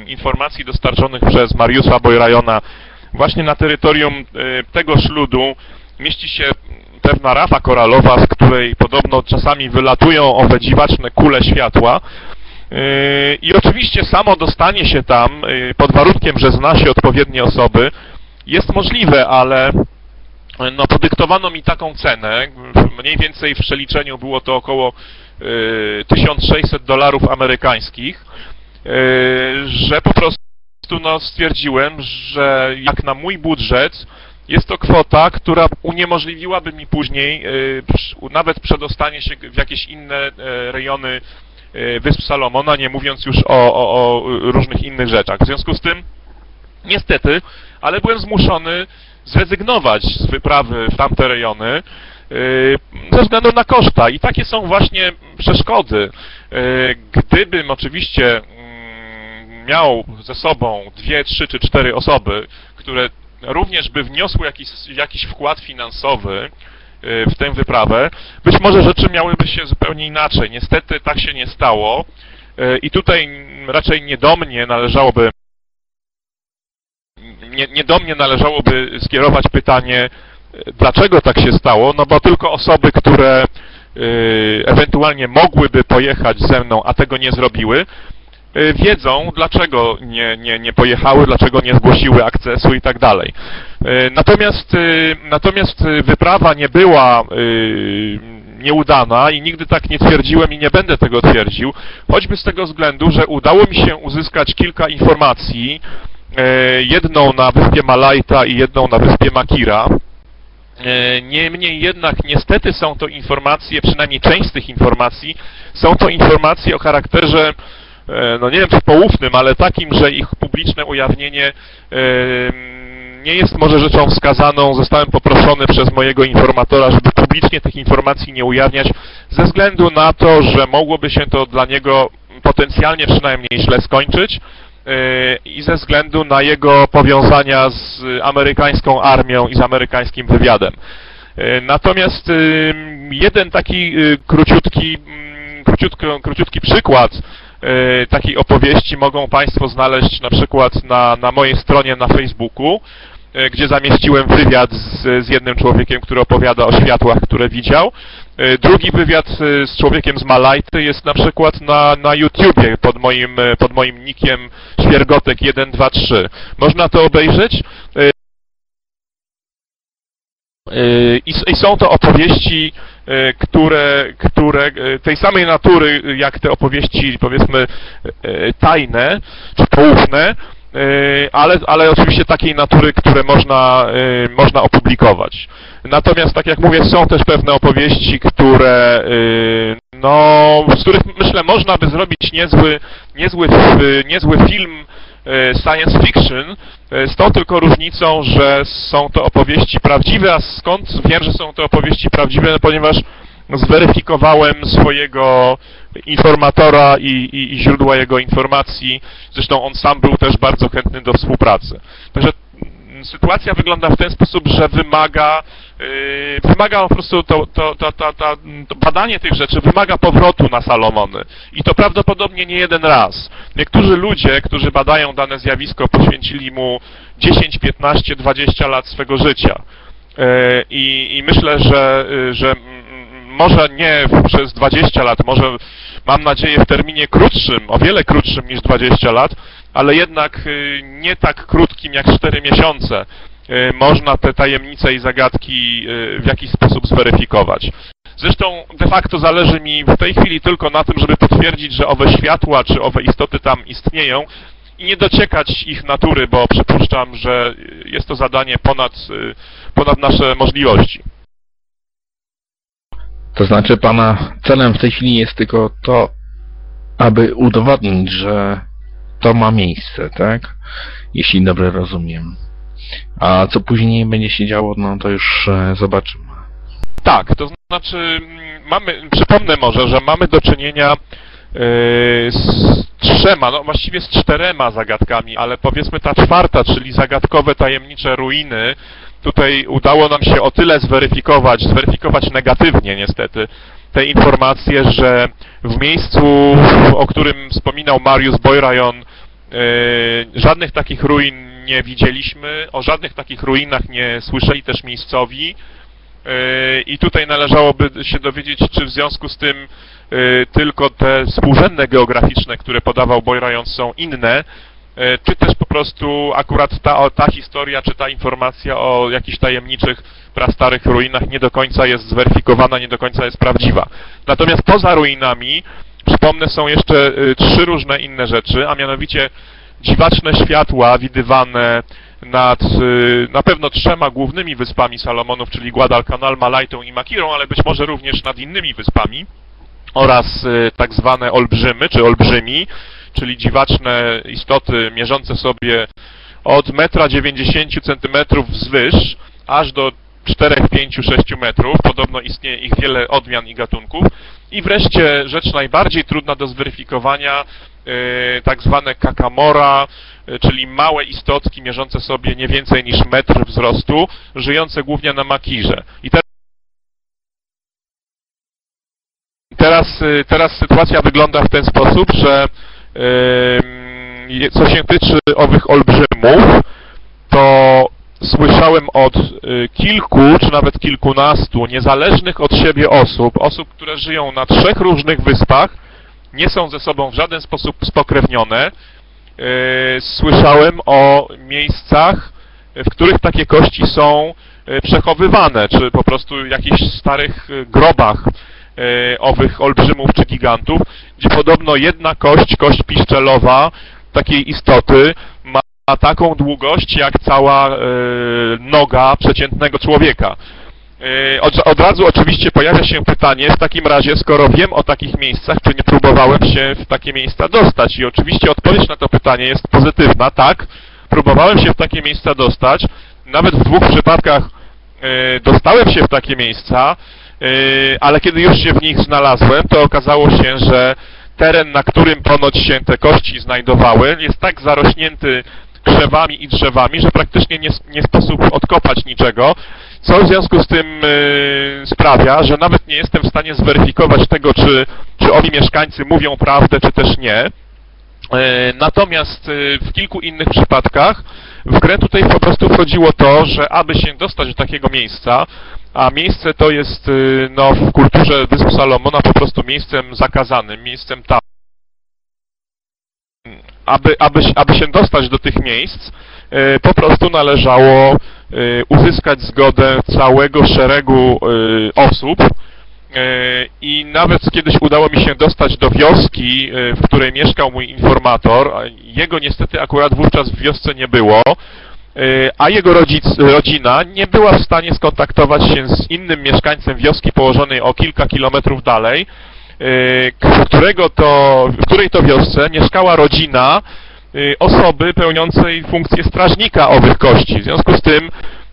informacji dostarczonych przez Mariusza Bojrajona właśnie na terytorium e, tegoż ludu mieści się pewna rafa koralowa, z której podobno czasami wylatują owe dziwaczne kule światła. I oczywiście samo dostanie się tam, pod warunkiem, że zna się odpowiednie osoby, jest możliwe, ale no, podyktowano mi taką cenę, mniej więcej w przeliczeniu było to około y, 1600 dolarów amerykańskich, y, że po prostu no, stwierdziłem, że jak na mój budżet jest to kwota, która uniemożliwiłaby mi później y, nawet przedostanie się w jakieś inne y, rejony y, Wysp Salomona, nie mówiąc już o, o, o różnych innych rzeczach. W związku z tym, niestety, ale byłem zmuszony zrezygnować z wyprawy w tamte rejony yy, ze względu na koszta. I takie są właśnie przeszkody. Yy, gdybym oczywiście mm, miał ze sobą dwie, trzy czy cztery osoby, które również by wniosły jakiś, jakiś wkład finansowy w tę wyprawę, być może rzeczy miałyby się zupełnie inaczej. Niestety tak się nie stało i tutaj raczej nie do mnie należałoby nie, nie do mnie należałoby skierować pytanie, dlaczego tak się stało, no bo tylko osoby, które y, ewentualnie mogłyby pojechać ze mną, a tego nie zrobiły, y, wiedzą, dlaczego nie, nie, nie pojechały, dlaczego nie zgłosiły akcesu i tak dalej. Y, natomiast, natomiast wyprawa nie była nieudana i nigdy tak nie twierdziłem i nie będę tego twierdził, choćby z tego względu, że udało mi się uzyskać kilka informacji, jedną na wyspie Malajta i jedną na wyspie Makira. Niemniej jednak niestety są to informacje, przynajmniej część z tych informacji, są to informacje o charakterze, no nie wiem czy poufnym, ale takim, że ich publiczne ujawnienie nie jest może rzeczą wskazaną. Zostałem poproszony przez mojego informatora, żeby publicznie tych informacji nie ujawniać, ze względu na to, że mogłoby się to dla niego potencjalnie przynajmniej źle skończyć. E, i ze względu na jego powiązania z amerykańską armią i z amerykańskim wywiadem. E, natomiast jeden taki króciutki, mm, króciutki, króciutki przykład e, takiej opowieści mogą Państwo znaleźć na przykład na, na mojej stronie na Facebooku. e, gdzie zamieściłem wywiad z, z jednym człowiekiem, który opowiada o światłach, które widział. E, Drugi wywiad e, z człowiekiem z Malajty jest na przykład na, na YouTubie pod moim, e, pod moim nickiem Świergotek123. Można to obejrzeć. E, I, I są to opowieści, e, które, które e, tej samej natury jak te opowieści powiedzmy tajne czy poufne, ale, ale oczywiście takiej natury, które można, można opublikować. Natomiast, tak jak mówię, są też pewne opowieści, które, no, z których myślę można by zrobić niezły, niezły, niezły film science fiction, e, z tą tylko różnicą, że są to opowieści prawdziwe, a skąd wiem, że są to opowieści prawdziwe, no, ponieważ zweryfikowałem swojego informatora i, i, i źródła jego informacji, zresztą on sam był też bardzo chętny do współpracy. Także mm, sytuacja wygląda w ten sposób, że wymaga, wymaga po prostu to, to, to, to, badanie tych rzeczy wymaga powrotu na Salomony. I to prawdopodobnie nie jeden raz. Niektórzy ludzie, którzy badają dane zjawisko, poświęcili mu 10, 15, 20 lat swego życia. Yy, I, i myślę, że, yy, że może nie przez 20 lat, może mam nadzieję w terminie krótszym, o wiele krótszym niż 20 lat, ale jednak nie tak krótkim jak 4 miesiące można te tajemnice i zagadki y, w jakiś sposób zweryfikować. Zresztą de facto zależy mi w tej chwili tylko na tym, żeby potwierdzić, że owe światła czy owe istoty tam istnieją i nie dociekać ich natury, bo przypuszczam, że y, jest to zadanie ponad, y, ponad nasze możliwości. To znaczy pana celem w tej chwili jest tylko to, aby udowodnić, że to ma miejsce, tak? Jeśli dobrze rozumiem. A co później będzie się działo, no to już e, zobaczymy. Tak, to znaczy mm, mamy, przypomnę może, że mamy do czynienia e, z trzema, no właściwie z czterema zagadkami, ale powiedzmy ta czwarta, czyli zagadkowe tajemnicze ruiny, tutaj udało nam się o tyle zweryfikować, zweryfikować negatywnie niestety, te informacje, że w miejscu, o którym wspominał Mariusz Boyrajon, e, żadnych takich ruin nie widzieliśmy, o żadnych takich ruinach nie słyszeli też miejscowi. Yy, I tutaj należałoby się dowiedzieć, czy w związku z tym yy, tylko te współrzędne geograficzne, które podawał Boyrajon są inne, yy, czy też po prostu akurat ta, ta historia, czy ta informacja o jakichś tajemniczych, prastarych ruinach nie do końca jest zweryfikowana, nie do końca jest prawdziwa. Natomiast poza ruinami, przypomnę, są jeszcze yy, trzy różne inne rzeczy, a mianowicie dziwaczne światła widywane nad y, na pewno trzema głównymi wyspami Salomonów, czyli Guadalcanal, Malajtą i Makirą, ale być może również nad innymi wyspami oraz y, tak zwane olbrzymy, czy olbrzymi, czyli dziwaczne istoty mierzące sobie od 1,90 cm wzwyż aż do 4, 5, 6 metrów. Podobno istnieje ich wiele odmian i gatunków. I wreszcie rzecz najbardziej trudna do zweryfikowania, yy, tak zwane kakamora, yy, czyli małe istotki mierzące sobie nie więcej niż metr wzrostu, żyjące głównie na makirze. I te Teraz, y, teraz sytuacja wygląda w ten sposób, że yy, co się tyczy owych olbrzymów, to słyszałem od y, kilku, czy nawet kilkunastu niezależnych od siebie osób, osób, które żyją na trzech różnych wyspach, nie są ze sobą w żaden sposób spokrewnione. Y, Słyszałem o miejscach, w których takie kości są y, przechowywane, czy po prostu jakichś starych grobach owych olbrzymów czy gigantów, gdzie podobno jedna kość, kość piszczelowa takiej istoty ma ma taką długość jak cała e, noga przeciętnego człowieka. E, od, od razu oczywiście pojawia się pytanie, w takim razie, skoro wiem o takich miejscach, czy nie próbowałem się w takie miejsca dostać? I oczywiście odpowiedź na to pytanie jest pozytywna, tak. Próbowałem się w takie miejsca dostać. Nawet w dwóch przypadkach e, dostałem się w takie miejsca, e, ale kiedy już się w nich znalazłem, to okazało się, że teren, na którym ponoć się te kości znajdowały, jest tak zarośnięty krzewami i drzewami, że praktycznie nie, nie sposób odkopać niczego, co w związku z tym yy, sprawia, że nawet nie jestem w stanie zweryfikować tego, czy, czy owi mieszkańcy mówią prawdę, czy też nie. E, Natomiast e, w kilku innych przypadkach w grę tutaj po prostu wchodziło to, że aby się dostać do takiego miejsca, a miejsce to jest no, w kulturze Wysp Salomona po prostu miejscem zakazanym, miejscem tam. Aby, aby, aby się dostać do tych miejsc, e, po prostu należało e, uzyskać zgodę całego szeregu e, osób, I nawet kiedyś udało mi się dostać do wioski, w której mieszkał mój informator. Jego niestety akurat wówczas w wiosce nie było, a jego rodzic, rodzina nie była w stanie skontaktować się z innym mieszkańcem wioski położonej o kilka kilometrów dalej, w, którego to, w której to wiosce mieszkała rodzina e, osoby pełniącej funkcję strażnika owych kości. W związku z tym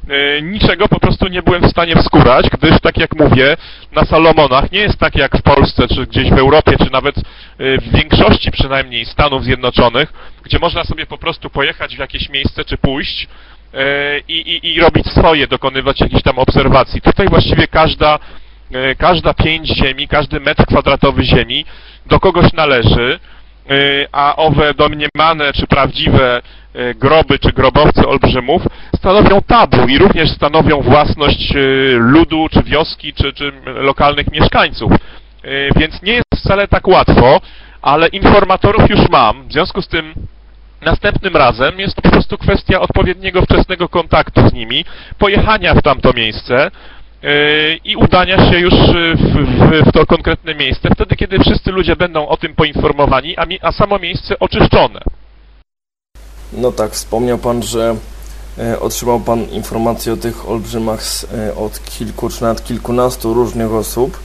e, niczego po prostu nie byłem w stanie wskórać, gdyż tak jak mówię, na Salomonach nie jest tak jak w Polsce, czy gdzieś w Europie, czy nawet w większości przynajmniej Stanów Zjednoczonych, gdzie można sobie po prostu pojechać w jakieś miejsce, czy pójść i, i, i robić swoje, dokonywać jakichś tam obserwacji. Tutaj właściwie każda, każda pięć ziemi, każdy metr kwadratowy ziemi do kogoś należy, y, a owe domniemane czy prawdziwe y, groby czy grobowce olbrzymów stanowią tabu i również stanowią własność ludu czy wioski czy, czy lokalnych mieszkańców. Więc nie jest wcale tak łatwo, ale informatorów już mam. W związku z tym Następnym razem jest to po prostu kwestia odpowiedniego wczesnego kontaktu z nimi, pojechania w tamto miejsce i udania się już yy, w, w, w to konkretne miejsce, wtedy kiedy wszyscy ludzie będą o tym poinformowani, a, mi, a samo miejsce oczyszczone. No tak, wspomniał Pan, że e, otrzymał Pan informacje o tych olbrzymach e, od kilku czy nawet kilkunastu różnych osób.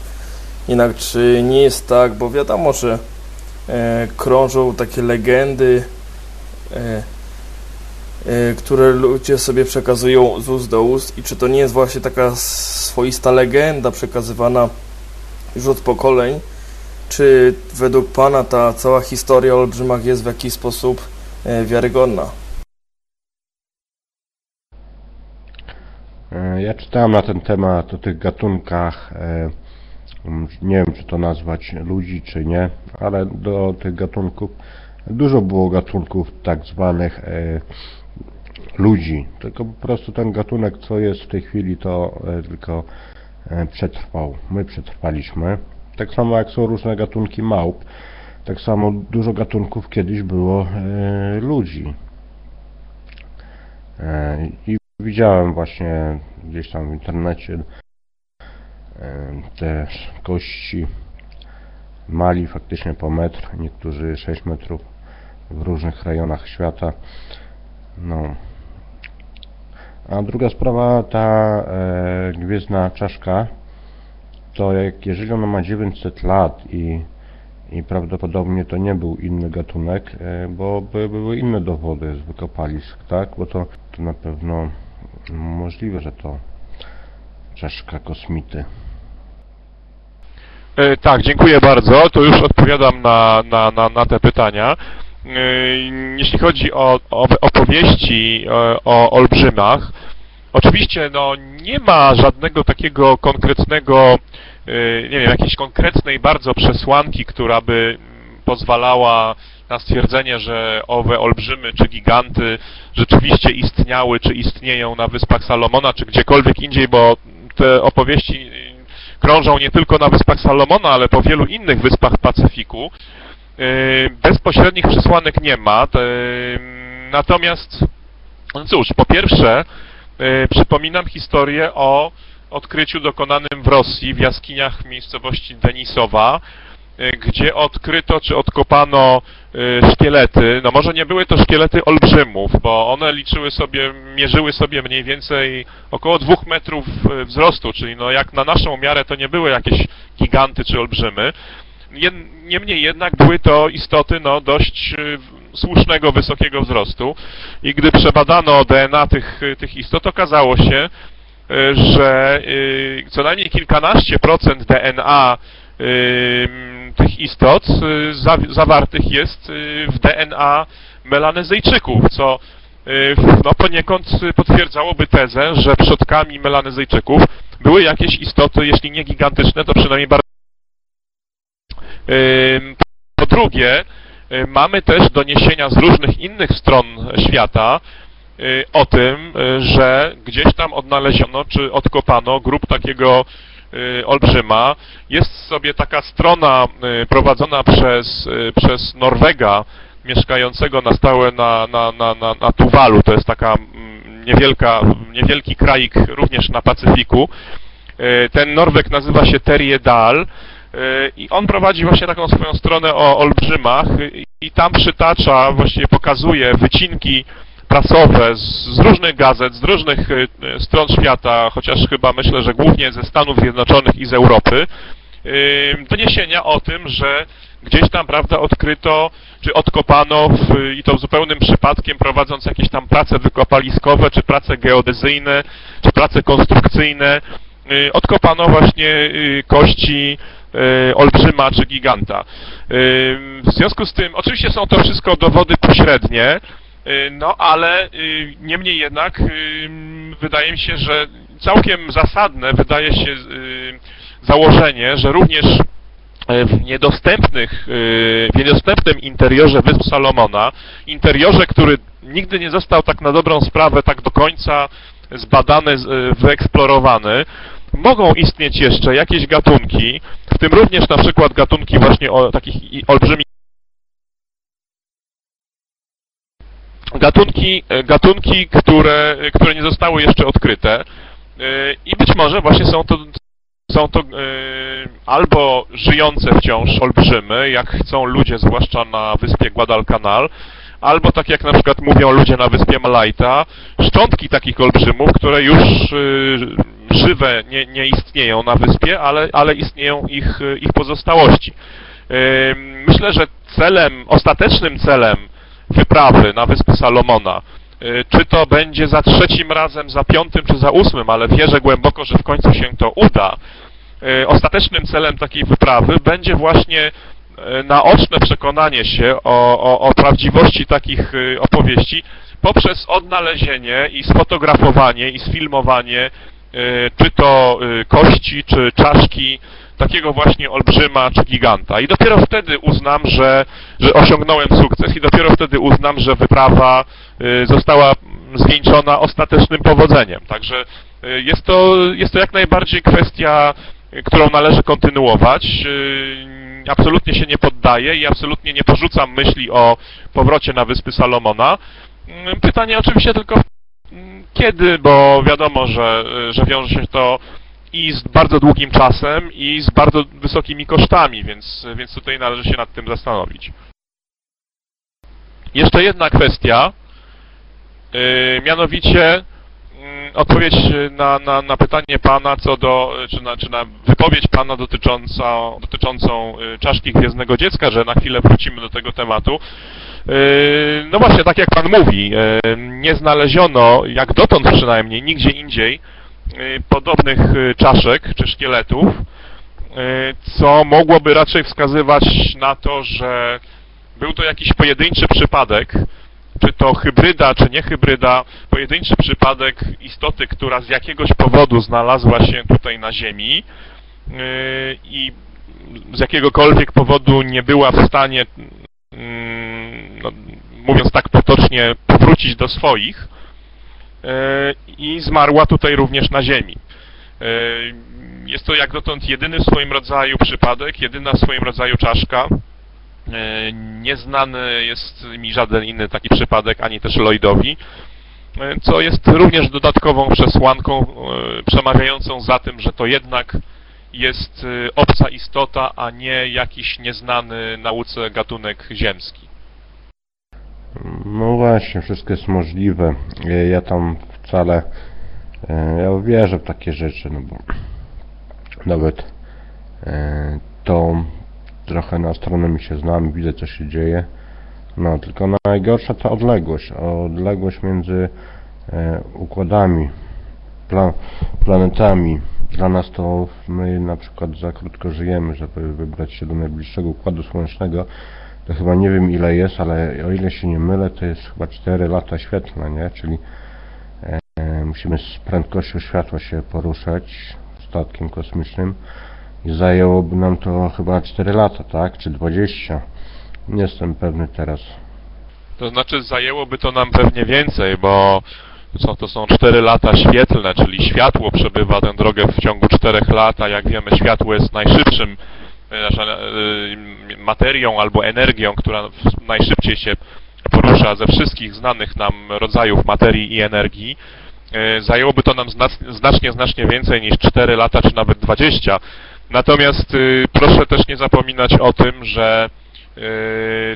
Jednak czy nie jest tak, bo wiadomo, że e, krążą takie legendy, które ludzie sobie przekazują z ust do ust i czy to nie jest właśnie taka swoista legenda przekazywana już od pokoleń, czy według Pana ta cała historia o olbrzymach jest w jakiś sposób e, wiarygodna? E, Ja czytałem na ten temat o tych gatunkach, e, nie wiem czy to nazwać ludzi czy nie, ale do tych gatunków dużo było gatunków tak zwanych e, ludzi, tylko po prostu ten gatunek co jest w tej chwili to e, tylko e, przetrwał, my przetrwaliśmy. Tak samo jak są różne gatunki małp, tak samo dużo gatunków kiedyś było e, ludzi. I widziałem właśnie gdzieś tam w internecie te kości mali faktycznie po metr, niektórzy 6 metrów w różnych rejonach świata. No. A druga sprawa, ta e, gwiezdna czaszka, to jak jeżeli ona ma 900 lat i, i prawdopodobnie to nie był inny gatunek, e, bo by były inne dowody z wykopalisk, tak? Bo to, to na pewno możliwe, że to czaszka kosmity. E, Tak, dziękuję bardzo. To już odpowiadam na, na, na, na te pytania. E, Jeśli chodzi o, o opowieści e, o olbrzymach, oczywiście no, nie ma żadnego takiego konkretnego, e, nie wiem, jakiejś konkretnej bardzo przesłanki, która by pozwalała na stwierdzenie, że owe olbrzymy czy giganty rzeczywiście istniały, czy istnieją na Wyspach Salomona, czy gdziekolwiek indziej, bo te opowieści krążą nie tylko na Wyspach Salomona, ale po wielu innych wyspach Pacyfiku. Y, Bezpośrednich przesłanek nie ma. te- Natomiast, no cóż, po pierwsze, y, przypominam historię o odkryciu dokonanym w Rosji w jaskiniach miejscowości Denisowa, gdzie odkryto czy odkopano szkielety. No może nie były to szkielety olbrzymów, bo one liczyły sobie, mierzyły sobie mniej więcej około dwóch metrów wzrostu, czyli no jak na naszą miarę to nie były jakieś giganty czy olbrzymy. Niemniej jednak były to istoty no, dość y, słusznego, wysokiego wzrostu. I gdy przebadano DNA tych, tych istot, okazało się, y, że y, co najmniej kilkanaście procent DNA tych istot za- zawartych jest w DNA melanezyjczyków, co no, poniekąd potwierdzałoby tezę, że przodkami melanezyjczyków były jakieś istoty, jeśli nie gigantyczne, to przynajmniej bardzo Po drugie, y, mamy też doniesienia z różnych innych stron świata y, o tym, y, że gdzieś tam odnaleziono czy odkopano grup takiego olbrzyma. Jest sobie taka strona prowadzona przez, przez Norwega, mieszkającego na stałe na, na, na, na, na Tuwalu. To jest taka mm, niewielka, niewielki kraik również na Pacyfiku. Ten Norweg nazywa się Terje Dal y, i on prowadzi właśnie taką swoją stronę o olbrzymach i tam przytacza, właściwie pokazuje wycinki prasowe z, różnych gazet, z różnych y, stron świata, chociaż chyba myślę, że głównie ze Stanów Zjednoczonych i z Europy, doniesienia o tym, że gdzieś tam, prawda, odkryto, czy odkopano w, i to zupełnym przypadkiem prowadząc jakieś tam prace wykopaliskowe, czy prace geodezyjne, czy prace konstrukcyjne, y, odkopano właśnie y, kości olbrzyma czy giganta. Y, W związku z tym, oczywiście są to wszystko dowody pośrednie, y, no ale niemniej jednak wydaje mi się, że całkiem zasadne wydaje się założenie, że również e, w niedostępnych, w niedostępnym interiorze Wysp Salomona, interiorze, który nigdy nie został tak na dobrą sprawę tak do końca zbadany, wyeksplorowany, mogą istnieć jeszcze jakieś gatunki, w tym również na przykład gatunki właśnie o takich olbrzymich gatunki, e, gatunki które, które nie zostały jeszcze odkryte. E, i być może właśnie są to, są to e, albo żyjące wciąż olbrzymy, jak chcą ludzie, zwłaszcza na wyspie Guadalcanal, albo tak jak na przykład mówią ludzie na wyspie Malajta, szczątki takich olbrzymów, które już e, żywe nie, nie istnieją na wyspie, ale, ale istnieją ich, e, ich pozostałości. E, Myślę, że celem, ostatecznym celem wyprawy na wyspy Salomona, y, czy to będzie za trzecim razem, za piątym czy za ósmym, ale wierzę głęboko, że w końcu się to uda. Y, Ostatecznym celem takiej wyprawy będzie właśnie naoczne przekonanie się o, o, o prawdziwości takich opowieści poprzez odnalezienie i sfotografowanie i sfilmowanie czy to y, kości, czy czaszki takiego właśnie olbrzyma czy giganta. I dopiero wtedy uznam, że, że osiągnąłem sukces i dopiero wtedy uznam, że wyprawa y, została zwieńczona ostatecznym powodzeniem. Także jest to, jest to jak najbardziej kwestia, którą należy kontynuować. Absolutnie się nie poddaję i absolutnie nie porzucam myśli o powrocie na Wyspy Salomona. Pytanie oczywiście tylko kiedy, bo wiadomo, że, że wiąże się to i z bardzo długim czasem, i z bardzo wysokimi kosztami, więc, więc tutaj należy się nad tym zastanowić. Jeszcze jedna kwestia, yy, mianowicie mm, odpowiedź na, na, na pytanie Pana co do, czy na, czy na wypowiedź Pana dotyczącą y, czaszki Gwiezdnego Dziecka, że na chwilę wrócimy do tego tematu. Yy, No właśnie, tak jak Pan mówi, yy, nie znaleziono, jak dotąd przynajmniej, nigdzie indziej, y, podobnych czaszek czy szkieletów, co mogłoby raczej wskazywać na to, że był to jakiś pojedynczy przypadek, czy to hybryda, czy nie hybryda, pojedynczy przypadek istoty, która z jakiegoś powodu znalazła się tutaj na Ziemi i z jakiegokolwiek powodu nie była w stanie, mm, no, mówiąc tak potocznie, powrócić do swoich, E, i zmarła tutaj również na ziemi. E, Jest to jak dotąd jedyny w swoim rodzaju przypadek, jedyna w swoim rodzaju czaszka. E, Nieznany jest mi żaden inny taki przypadek, ani też Lloydowi, co jest również dodatkową przesłanką przemawiającą za tym, że to jednak jest obca istota, a nie jakiś nieznany nauce gatunek ziemski. No właśnie, wszystko jest możliwe. Ja, tam wcale... e, Ja wierzę w takie rzeczy, no bo nawet e, to trochę na astronomii się znam, widzę co się dzieje. No, tylko najgorsza ta odległość. Odległość między e, układami, pla, planetami. Dla nas to my na przykład za krótko żyjemy, żeby wybrać się do najbliższego układu słonecznego. To chyba nie wiem ile jest, ale o ile się nie mylę, to jest chyba 4 lata świetlne, nie? Czyli e, musimy z prędkością światła się poruszać statkiem kosmicznym i zajęłoby nam to chyba 4 lata, tak? Czy 20. Nie jestem pewny teraz. To znaczy zajęłoby to nam pewnie więcej, bo co to są 4 lata świetlne, czyli światło przebywa tę drogę w ciągu 4 lat, a jak wiemy światło jest najszybszym znaczy, e, materią albo energią, która najszybciej się porusza ze wszystkich znanych nam rodzajów materii i energii. E, Zajęłoby to nam znac- znacznie, znacznie więcej niż 4 lata, czy nawet 20. Natomiast y, proszę też nie zapominać o tym, że y,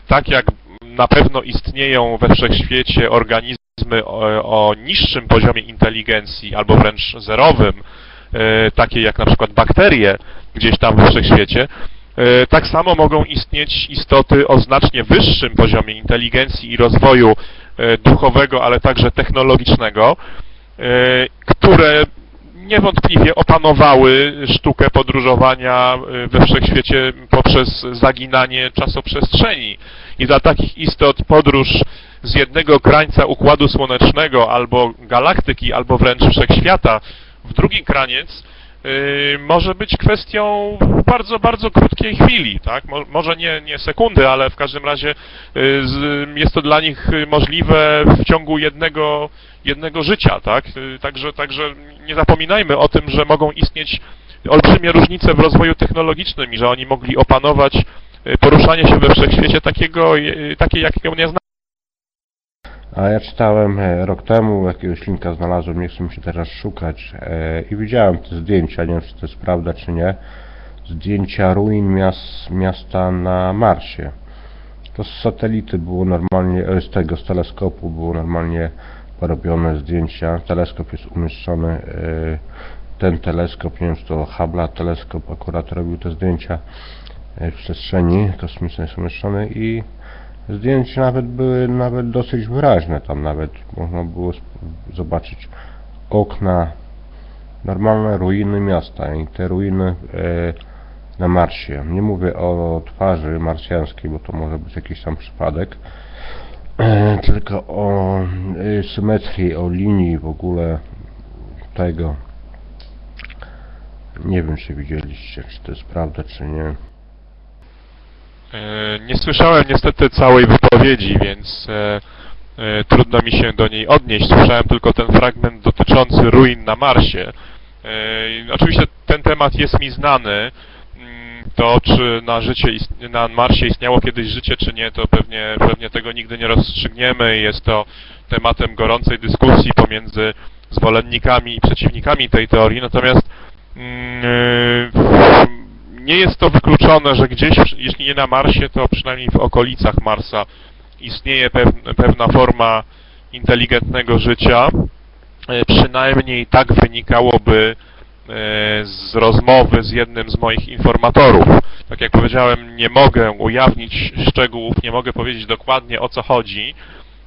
tak jak na pewno istnieją we wszechświecie organizmy o, o niższym poziomie inteligencji albo wręcz zerowym, y, takie jak na przykład bakterie gdzieś tam we wszechświecie, y, tak samo mogą istnieć istoty o znacznie wyższym poziomie inteligencji i rozwoju y, duchowego, ale także technologicznego, y, które niewątpliwie opanowały sztukę podróżowania we wszechświecie poprzez zaginanie czasoprzestrzeni. I dla takich istot podróż z jednego krańca Układu Słonecznego albo galaktyki, albo wręcz wszechświata w drugi kraniec może być kwestią bardzo, bardzo krótkiej chwili, tak? Mo, może nie, nie sekundy, ale w każdym razie y, z, jest to dla nich możliwe w ciągu jednego, jednego życia, tak? Y, Także, także nie zapominajmy o tym, że mogą istnieć olbrzymie różnice w rozwoju technologicznym i że oni mogli opanować poruszanie się we wszechświecie takiego, takie, jakiego nie znamy. A ja czytałem e, rok temu, jakiegoś linka znalazłem, nie chcę mi się teraz szukać e, i widziałem te zdjęcia, nie wiem czy to jest prawda czy nie, zdjęcia ruin miast, miasta na Marsie. To z satelity było normalnie, e, z tego, z teleskopu było normalnie porobione zdjęcia. Teleskop jest umieszczony, ten teleskop, nie wiem czy to Hubble teleskop akurat robił te zdjęcia w przestrzeni kosmicznej są umieszczone i Zdjęcia nawet były nawet dosyć wyraźne, tam nawet można było zobaczyć okna, normalne ruiny miasta i te ruiny e, na Marsie. Nie mówię o twarzy marsjańskiej, bo to może być jakiś tam przypadek, e, tylko o e, symetrii, o linii w ogóle tego. Nie wiem, czy widzieliście, czy to jest prawda, czy nie. E, Nie słyszałem niestety całej wypowiedzi, więc e, e, trudno mi się do niej odnieść. Słyszałem tylko ten fragment dotyczący ruin na Marsie. Oczywiście ten temat jest mi znany. Mm, To, czy na, życie, na Marsie istniało kiedyś życie, czy nie, to pewnie, pewnie tego nigdy nie rozstrzygniemy. Jest to tematem gorącej dyskusji pomiędzy zwolennikami i przeciwnikami tej teorii. Natomiast mm, nie jest to wykluczone, że gdzieś, jeśli nie na Marsie, to przynajmniej w okolicach Marsa istnieje pew- pewna forma inteligentnego życia. E, Przynajmniej tak wynikałoby e, z rozmowy z jednym z moich informatorów. Tak jak powiedziałem, nie mogę ujawnić szczegółów, nie mogę powiedzieć dokładnie o co chodzi,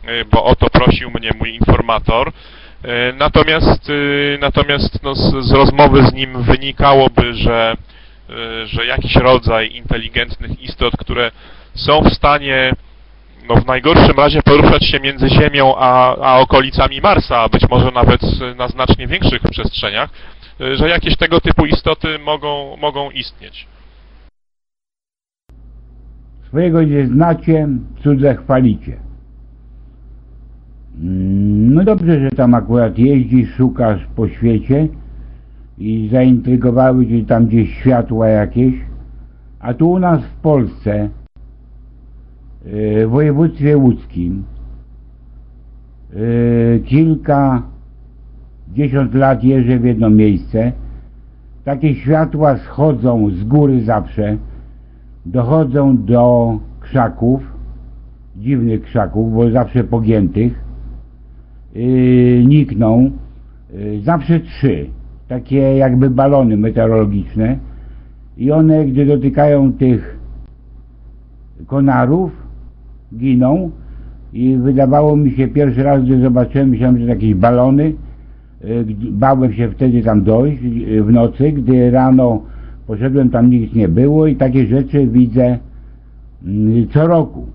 e, bo o to prosił mnie mój informator. Natomiast, natomiast no, z, z rozmowy z nim wynikałoby, że że jakiś rodzaj inteligentnych istot, które są w stanie no w najgorszym razie poruszać się między Ziemią a, a okolicami Marsa, a być może nawet na znacznie większych przestrzeniach, y, że jakieś tego typu istoty mogą, mogą istnieć. Swojego nie znacie, cudze chwalicie. Mm, No dobrze, że tam akurat jeździsz, szukasz po świecie i zaintrygowały cię tam gdzieś światła jakieś, a tu u nas w Polsce, yy, w województwie łódzkim, yy, kilka, dziesiąt lat jeżdżę w jedno miejsce, takie światła schodzą z góry zawsze, dochodzą do krzaków, dziwnych krzaków, bo zawsze pogiętych, yy, nikną, yy, zawsze trzy, takie jakby balony meteorologiczne. I one, gdy dotykają tych konarów, giną. I wydawało mi się pierwszy raz, gdy zobaczyłem, myślałem, że to jakieś balony, gdy- bałem się wtedy tam dojść yy, w nocy, gdy rano poszedłem, tam nic nie było. I takie rzeczy widzę mm, co roku,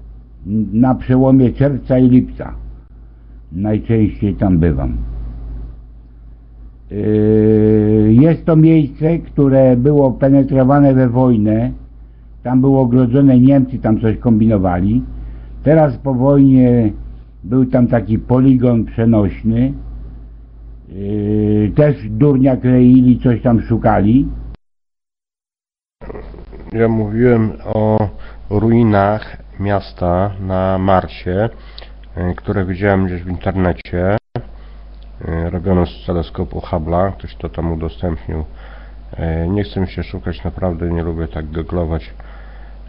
na przełomie czerwca i lipca. Najczęściej tam bywam. Yy, Jest to miejsce, które było penetrowane we wojnę Tam było ogrodzone Niemcy, tam coś kombinowali. Teraz po wojnie był tam taki poligon przenośny. Yy, też durnia kleili, coś tam szukali. Ja mówiłem o ruinach miasta na Marsie, y, które widziałem gdzieś w internecie, y, robione z teleskopu Hubble'a, ktoś to tam udostępnił. Y, Nie chcę mi się szukać, naprawdę nie lubię tak googlować,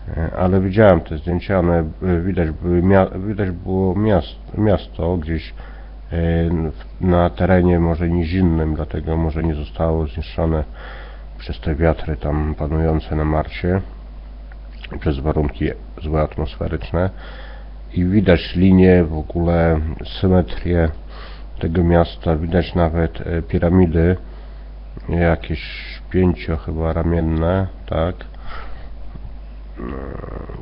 y, ale widziałem te zdjęcia, one widać, widać było miast, miasto gdzieś na terenie może nizinnym, dlatego może nie zostało zniszczone przez te wiatry tam panujące na Marsie przez warunki złe atmosferyczne. I widać linię, w ogóle symetrię tego miasta, widać nawet e, piramidy jakieś pięcio chyba ramienne, tak E,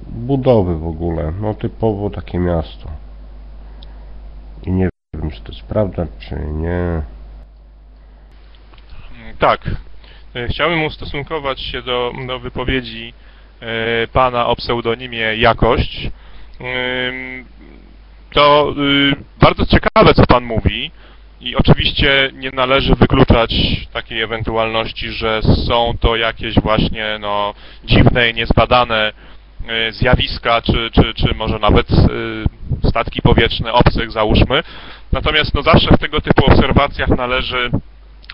budowy w ogóle, no typowo takie miasto i nie wiem czy to jest prawda czy nie Tak. E, Chciałbym ustosunkować się do, do wypowiedzi e, pana o pseudonimie Jakość. To y, bardzo ciekawe, co pan mówi i oczywiście nie należy wykluczać takiej ewentualności, że są to jakieś właśnie no, dziwne i niezbadane y, zjawiska, czy, czy, czy może nawet y, statki powietrzne obcych, załóżmy. Natomiast no, zawsze w tego typu obserwacjach należy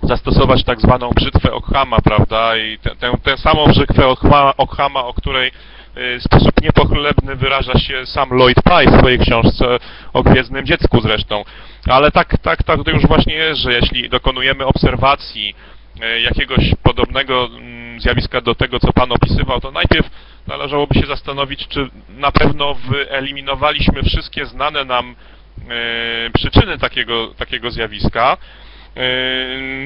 zastosować tak zwaną brzytwę Ockhama, prawda? I tę, samą brzytwę Ockhama, o której w sposób niepochlebny wyraża się sam Lloyd Pye w swojej książce o Gwiezdnym Dziecku zresztą. Ale tak, tak, tak to już właśnie jest, że jeśli dokonujemy obserwacji y, jakiegoś podobnego mm, zjawiska do tego, co Pan opisywał, to najpierw należałoby się zastanowić, czy na pewno wyeliminowaliśmy wszystkie znane nam y, przyczyny takiego, takiego zjawiska,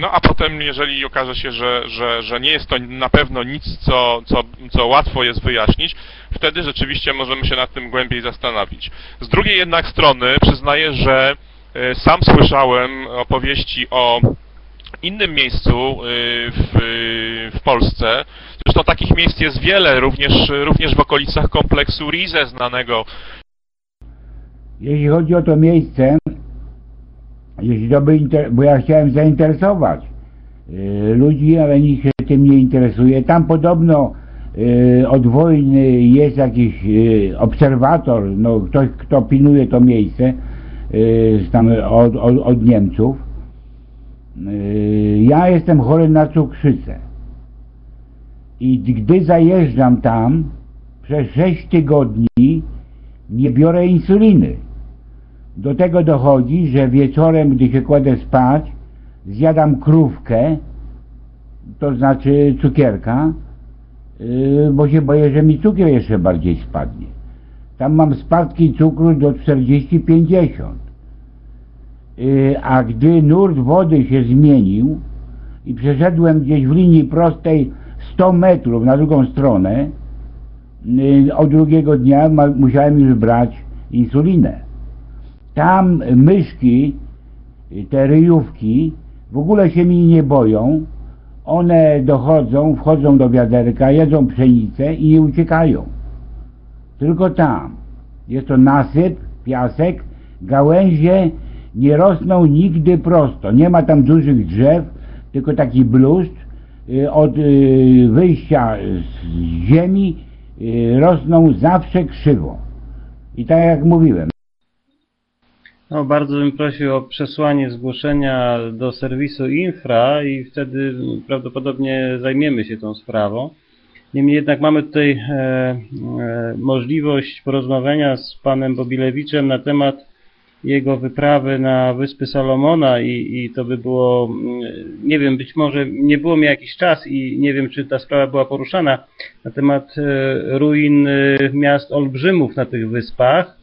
No a potem, jeżeli okaże się, że, że, że nie jest to na pewno nic, co, co, co łatwo jest wyjaśnić, wtedy rzeczywiście możemy się nad tym głębiej zastanowić. Z drugiej jednak strony przyznaję, że yy, sam słyszałem opowieści o innym miejscu yy, w, w Polsce. Zresztą takich miejsc jest wiele, również, również w okolicach kompleksu Rize znanego. Jeśli chodzi o to miejsce, jeśli to by bo ja chciałem zainteresować y, ludzi, ale nikt się tym nie interesuje. Tam podobno y, od wojny jest jakiś y, obserwator, no ktoś, kto pilnuje to miejsce tam od, od, od Niemców. Ja jestem chory na cukrzycę. I gdy zajeżdżam tam, przez 6 tygodni nie biorę insuliny. Do tego dochodzi, że wieczorem, gdy się kładę spać, zjadam krówkę, to znaczy cukierka, yy, bo się boję, że mi cukier jeszcze bardziej spadnie. Tam mam spadki cukru do 40-50. Yy, a gdy nurt wody się zmienił i przeszedłem gdzieś w linii prostej 100 metrów na drugą stronę, yy, od drugiego dnia musiałem już brać insulinę tam myszki, te ryjówki, w ogóle się mi nie boją. One dochodzą, wchodzą do wiaderka, jedzą pszenicę i nie uciekają. Tylko tam. Jest to nasyp, piasek, gałęzie nie rosną nigdy prosto. Nie ma tam dużych drzew, tylko taki bluszcz. Y, Od y, wyjścia z ziemi y, rosną zawsze krzywo. I tak jak mówiłem, No, bardzo bym prosił o przesłanie zgłoszenia do serwisu Infra i wtedy prawdopodobnie zajmiemy się tą sprawą. Niemniej jednak mamy tutaj e, e, możliwość porozmawiania z panem Bobilewiczem na temat jego wyprawy na Wyspy Salomona i, i to by było, mm, nie wiem, być może nie było mi jakiś czas i nie wiem, czy ta sprawa była poruszana na temat e, ruin e, miast olbrzymów na tych wyspach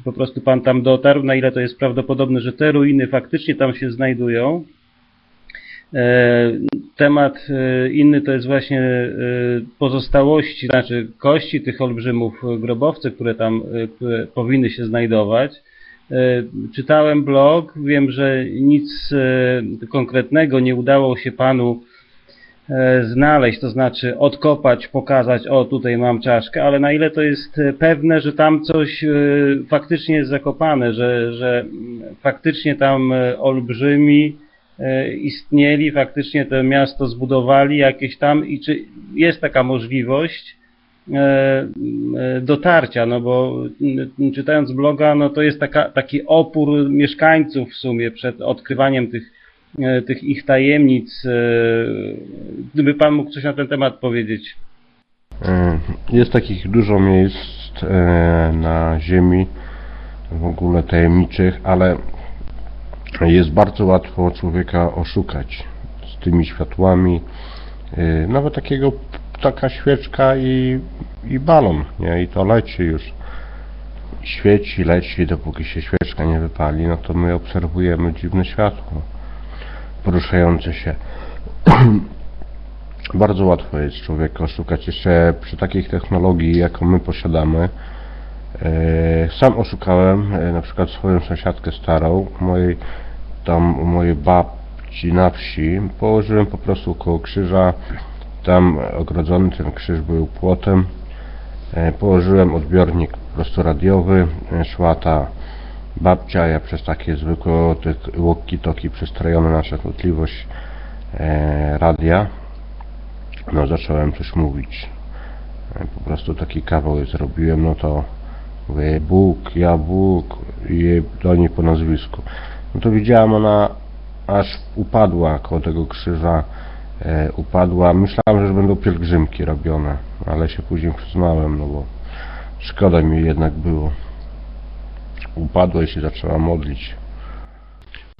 czy po prostu pan tam dotarł, na ile to jest prawdopodobne, że te ruiny faktycznie tam się znajdują. E, Temat e, inny to jest właśnie e, pozostałości, znaczy kości tych olbrzymów grobowce, które tam powinny się znajdować. Czytałem blog, wiem, że nic konkretnego nie udało się panu znaleźć, to znaczy odkopać, pokazać, o tutaj mam czaszkę, ale na ile to jest e, pewne, że tam coś e, faktycznie jest zakopane, że, że faktycznie tam e, olbrzymi e, istnieli, faktycznie to miasto zbudowali jakieś tam i czy jest taka możliwość e, e, dotarcia, no bo czytając bloga, no to jest taka, taki opór mieszkańców w sumie przed odkrywaniem tych, e, tych ich tajemnic. e, Gdyby Pan mógł coś na ten temat powiedzieć. E, Jest takich dużo miejsc e, na Ziemi, w ogóle tajemniczych, ale jest bardzo łatwo człowieka oszukać z tymi światłami. E, Nawet takiego, taka świeczka i, i balon, nie? I to leci już. Świeci, leci, dopóki się świeczka nie wypali, no to my obserwujemy dziwne światło poruszające się. Bardzo łatwo jest człowieka oszukać, jeszcze przy takich technologii, jaką my posiadamy. E, Sam oszukałem e, na przykład swoją sąsiadkę starą, mojej, tam u mojej babci na wsi. Położyłem po prostu koło krzyża, tam ogrodzony ten krzyż był płotem. E, Położyłem odbiornik po prostu radiowy, szła ta babcia, ja przez takie zwykłe walkie-talkie przestrojone na częstotliwość e, radia no zacząłem coś mówić. E, Po prostu taki kawał zrobiłem, no to mówię Bóg, ja Bóg i do niej po nazwisku. No to widziałem ona aż upadła koło tego krzyża, e, upadła. Myślałem, że będą pielgrzymki robione, ale się później przyznałem, no bo szkoda mi jednak było. Upadła i się zaczęła modlić.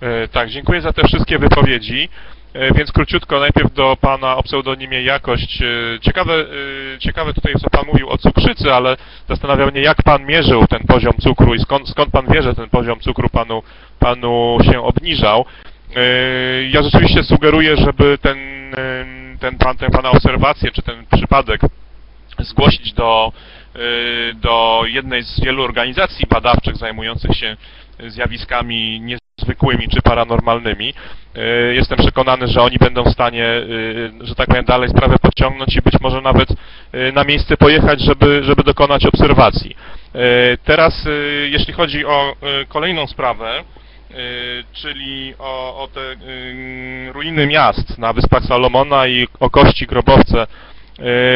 E, Tak, dziękuję za te wszystkie wypowiedzi. E, Więc króciutko, najpierw do Pana o pseudonimie Jakość. E, Ciekawe, ciekawe tutaj, co Pan mówił o cukrzycy, ale zastanawia mnie, jak Pan mierzył ten poziom cukru i skąd, skąd Pan wie, że ten poziom cukru Panu, panu się obniżał. Ja rzeczywiście sugeruję, żeby ten, ten, pan, ten Pana obserwację, czy ten przypadek zgłosić do, do jednej z wielu organizacji badawczych zajmujących się zjawiskami niezwykłymi czy paranormalnymi. Y, Jestem przekonany, że oni będą w stanie, y, że tak powiem, dalej sprawę podciągnąć i być może nawet y, na miejsce pojechać, żeby, żeby dokonać obserwacji. Y, Teraz, y, jeśli chodzi o y, kolejną sprawę, y, czyli o, o te y, ruiny miast na Wyspach Salomona i o kości grobowce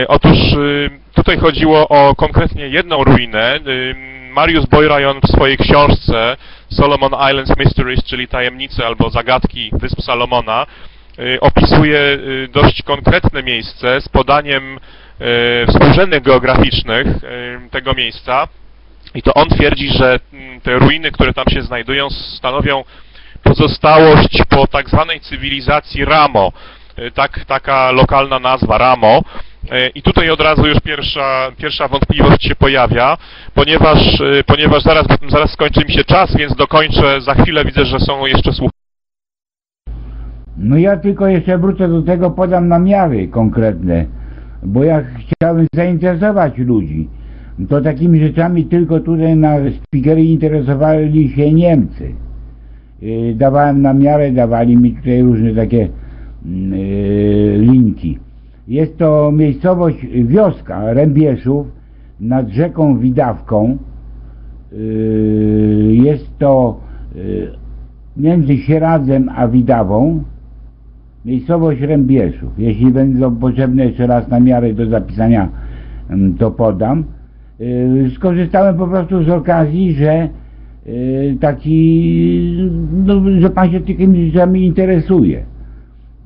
Otóż y, tutaj chodziło o konkretnie jedną ruinę. Y, Mariusz Boyrajon w swojej książce Solomon Islands Mysteries, czyli tajemnice albo zagadki Wysp Salomona, opisuje dość konkretne miejsce z podaniem współrzędnych geograficznych tego miejsca. I to on twierdzi, że mm, te ruiny, które tam się znajdują, stanowią pozostałość po tak zwanej cywilizacji Ramo. Tak, taka lokalna nazwa Ramo. Y, I tutaj od razu już pierwsza, pierwsza wątpliwość się pojawia, ponieważ, y, ponieważ zaraz, zaraz skończy mi się czas, więc dokończę. Za chwilę widzę, że są jeszcze słuch. No ja tylko jeszcze wrócę do tego, podam namiary konkretne, bo ja chciałem zainteresować ludzi. To takimi rzeczami tylko tutaj na speakery interesowali się Niemcy. Yy, Dawałem namiary, dawali mi tutaj różne takie mm, linki. Jest to miejscowość, wioska Rębieszów nad rzeką Widawką. Yy, Jest to yy, między Sieradzem a Widawą. Miejscowość Rębieszów. Jeśli będą potrzebne jeszcze raz namiary do zapisania, mm, to podam. Yy, Skorzystałem po prostu z okazji, że taki, no, że pan się takimi rzeczami interesuje.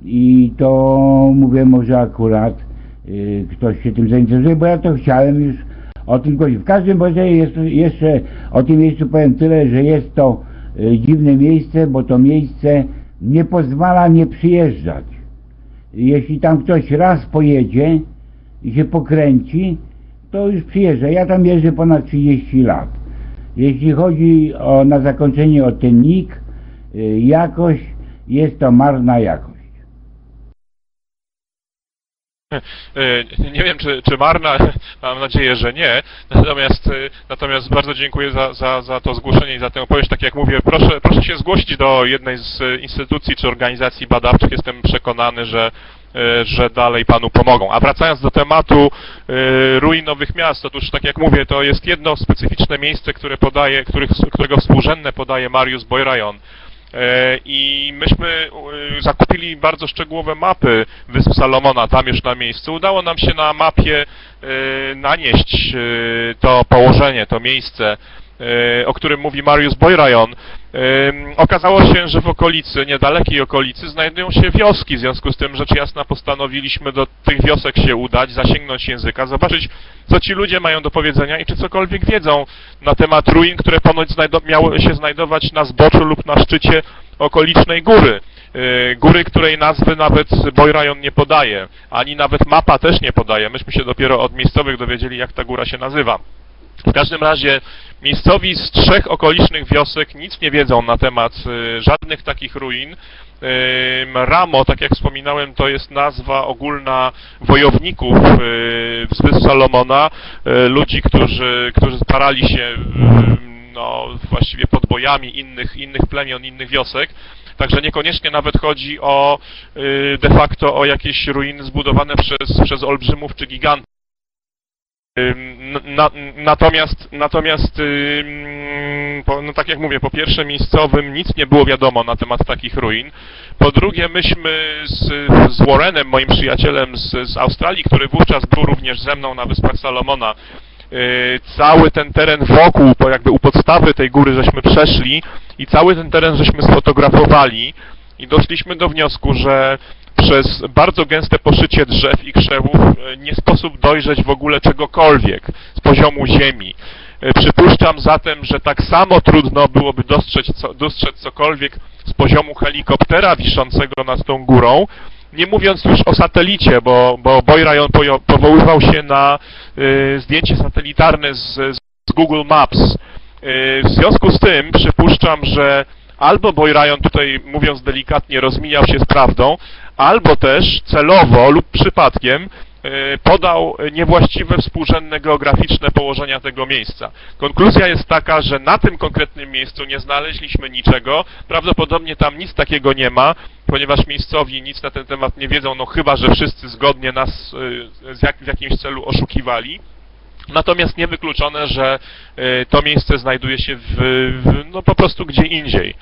I to mówię, może akurat yy, ktoś się tym zainteresuje, bo ja to chciałem już o tym powiedzieć. W każdym razie jest, jeszcze o tym miejscu powiem tyle, że jest to yy, dziwne miejsce, bo to miejsce nie pozwala nie przyjeżdżać. Jeśli tam ktoś raz pojedzie i się pokręci, to już przyjeżdża. Ja tam jeżdżę ponad 30 lat. Jeśli chodzi o, na zakończenie o ten NIK, y, jakość, jest to marna jakość. E, Nie wiem, czy, czy marna, mam nadzieję, że nie. Natomiast, e, natomiast bardzo dziękuję za, za, za to zgłoszenie i za tę opowieść. Tak jak mówię, proszę, proszę się zgłosić do jednej z instytucji czy organizacji badawczych. Jestem przekonany, że, e, że dalej Panu pomogą. A wracając do tematu ruin nowych miast, otóż tak jak mówię, to jest jedno specyficzne miejsce, które podaje, których, którego współrzędne podaje Mariusz Boyrajon. E, I myśmy e, zakupili bardzo szczegółowe mapy Wysp Salomona tam już na miejscu. Udało nam się na mapie e, nanieść to położenie, to miejsce, o którym mówi Mariusz Boyrajon. Okazało się, że w okolicy, niedalekiej okolicy znajdują się wioski, w związku z tym rzecz jasna postanowiliśmy do tych wiosek się udać, zasięgnąć języka, zobaczyć co ci ludzie mają do powiedzenia i czy cokolwiek wiedzą na temat ruin, które ponoć miały się znajdować na zboczu lub na szczycie okolicznej góry. Yy, Góry, której nazwy nawet Boyrajon nie podaje, ani nawet mapa też nie podaje. Myśmy się dopiero od miejscowych dowiedzieli, jak ta góra się nazywa. W każdym razie miejscowi z trzech okolicznych wiosek nic nie wiedzą na temat y, żadnych takich ruin. Ramo, tak jak wspominałem, to jest nazwa ogólna wojowników y, z Wysp Salomona, y, ludzi, którzy, którzy starali się y, no, właściwie podbojami innych, innych plemion, innych wiosek. Także niekoniecznie nawet chodzi o y, de facto o jakieś ruiny zbudowane przez, przez olbrzymów czy gigantów. Na, natomiast, natomiast po, no tak jak mówię, po pierwsze miejscowym nic nie było wiadomo na temat takich ruin. Po drugie myśmy z, z Warrenem, moim przyjacielem z, z Australii, który wówczas był również ze mną na Wyspach Salomona, yy, cały ten teren wokół, po jakby u podstawy tej góry żeśmy przeszli i cały ten teren żeśmy sfotografowali i doszliśmy do wniosku, że przez bardzo gęste poszycie drzew i krzewów e, nie sposób dojrzeć w ogóle czegokolwiek z poziomu ziemi. E, Przypuszczam zatem, że tak samo trudno byłoby dostrzec, co, dostrzec cokolwiek z poziomu helikoptera wiszącego nad tą górą, nie mówiąc już o satelicie, bo, bo Boyrajon powoływał się na y, zdjęcie satelitarne z, z Google Maps. Y, w związku z tym przypuszczam, że albo Boyrajon tutaj, mówiąc delikatnie, rozmijał się z prawdą, albo też celowo lub przypadkiem y, podał niewłaściwe współrzędne geograficzne położenia tego miejsca. Konkluzja jest taka, że na tym konkretnym miejscu nie znaleźliśmy niczego, prawdopodobnie tam nic takiego nie ma, ponieważ miejscowi nic na ten temat nie wiedzą, no chyba, że wszyscy zgodnie nas jak, w jakimś celu oszukiwali. Natomiast niewykluczone, że y, to miejsce znajduje się w, w, no po prostu gdzie indziej.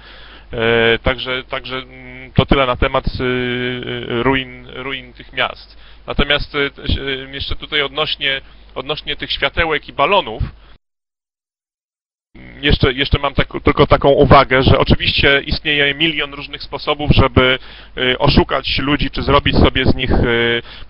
E, Także, także mm, to tyle na temat y, y, ruin, ruin tych miast. Natomiast y, jeszcze tutaj odnośnie, odnośnie tych światełek i balonów, jeszcze, jeszcze mam tak, tylko taką uwagę, że oczywiście istnieje milion różnych sposobów, żeby oszukać ludzi, czy zrobić sobie z nich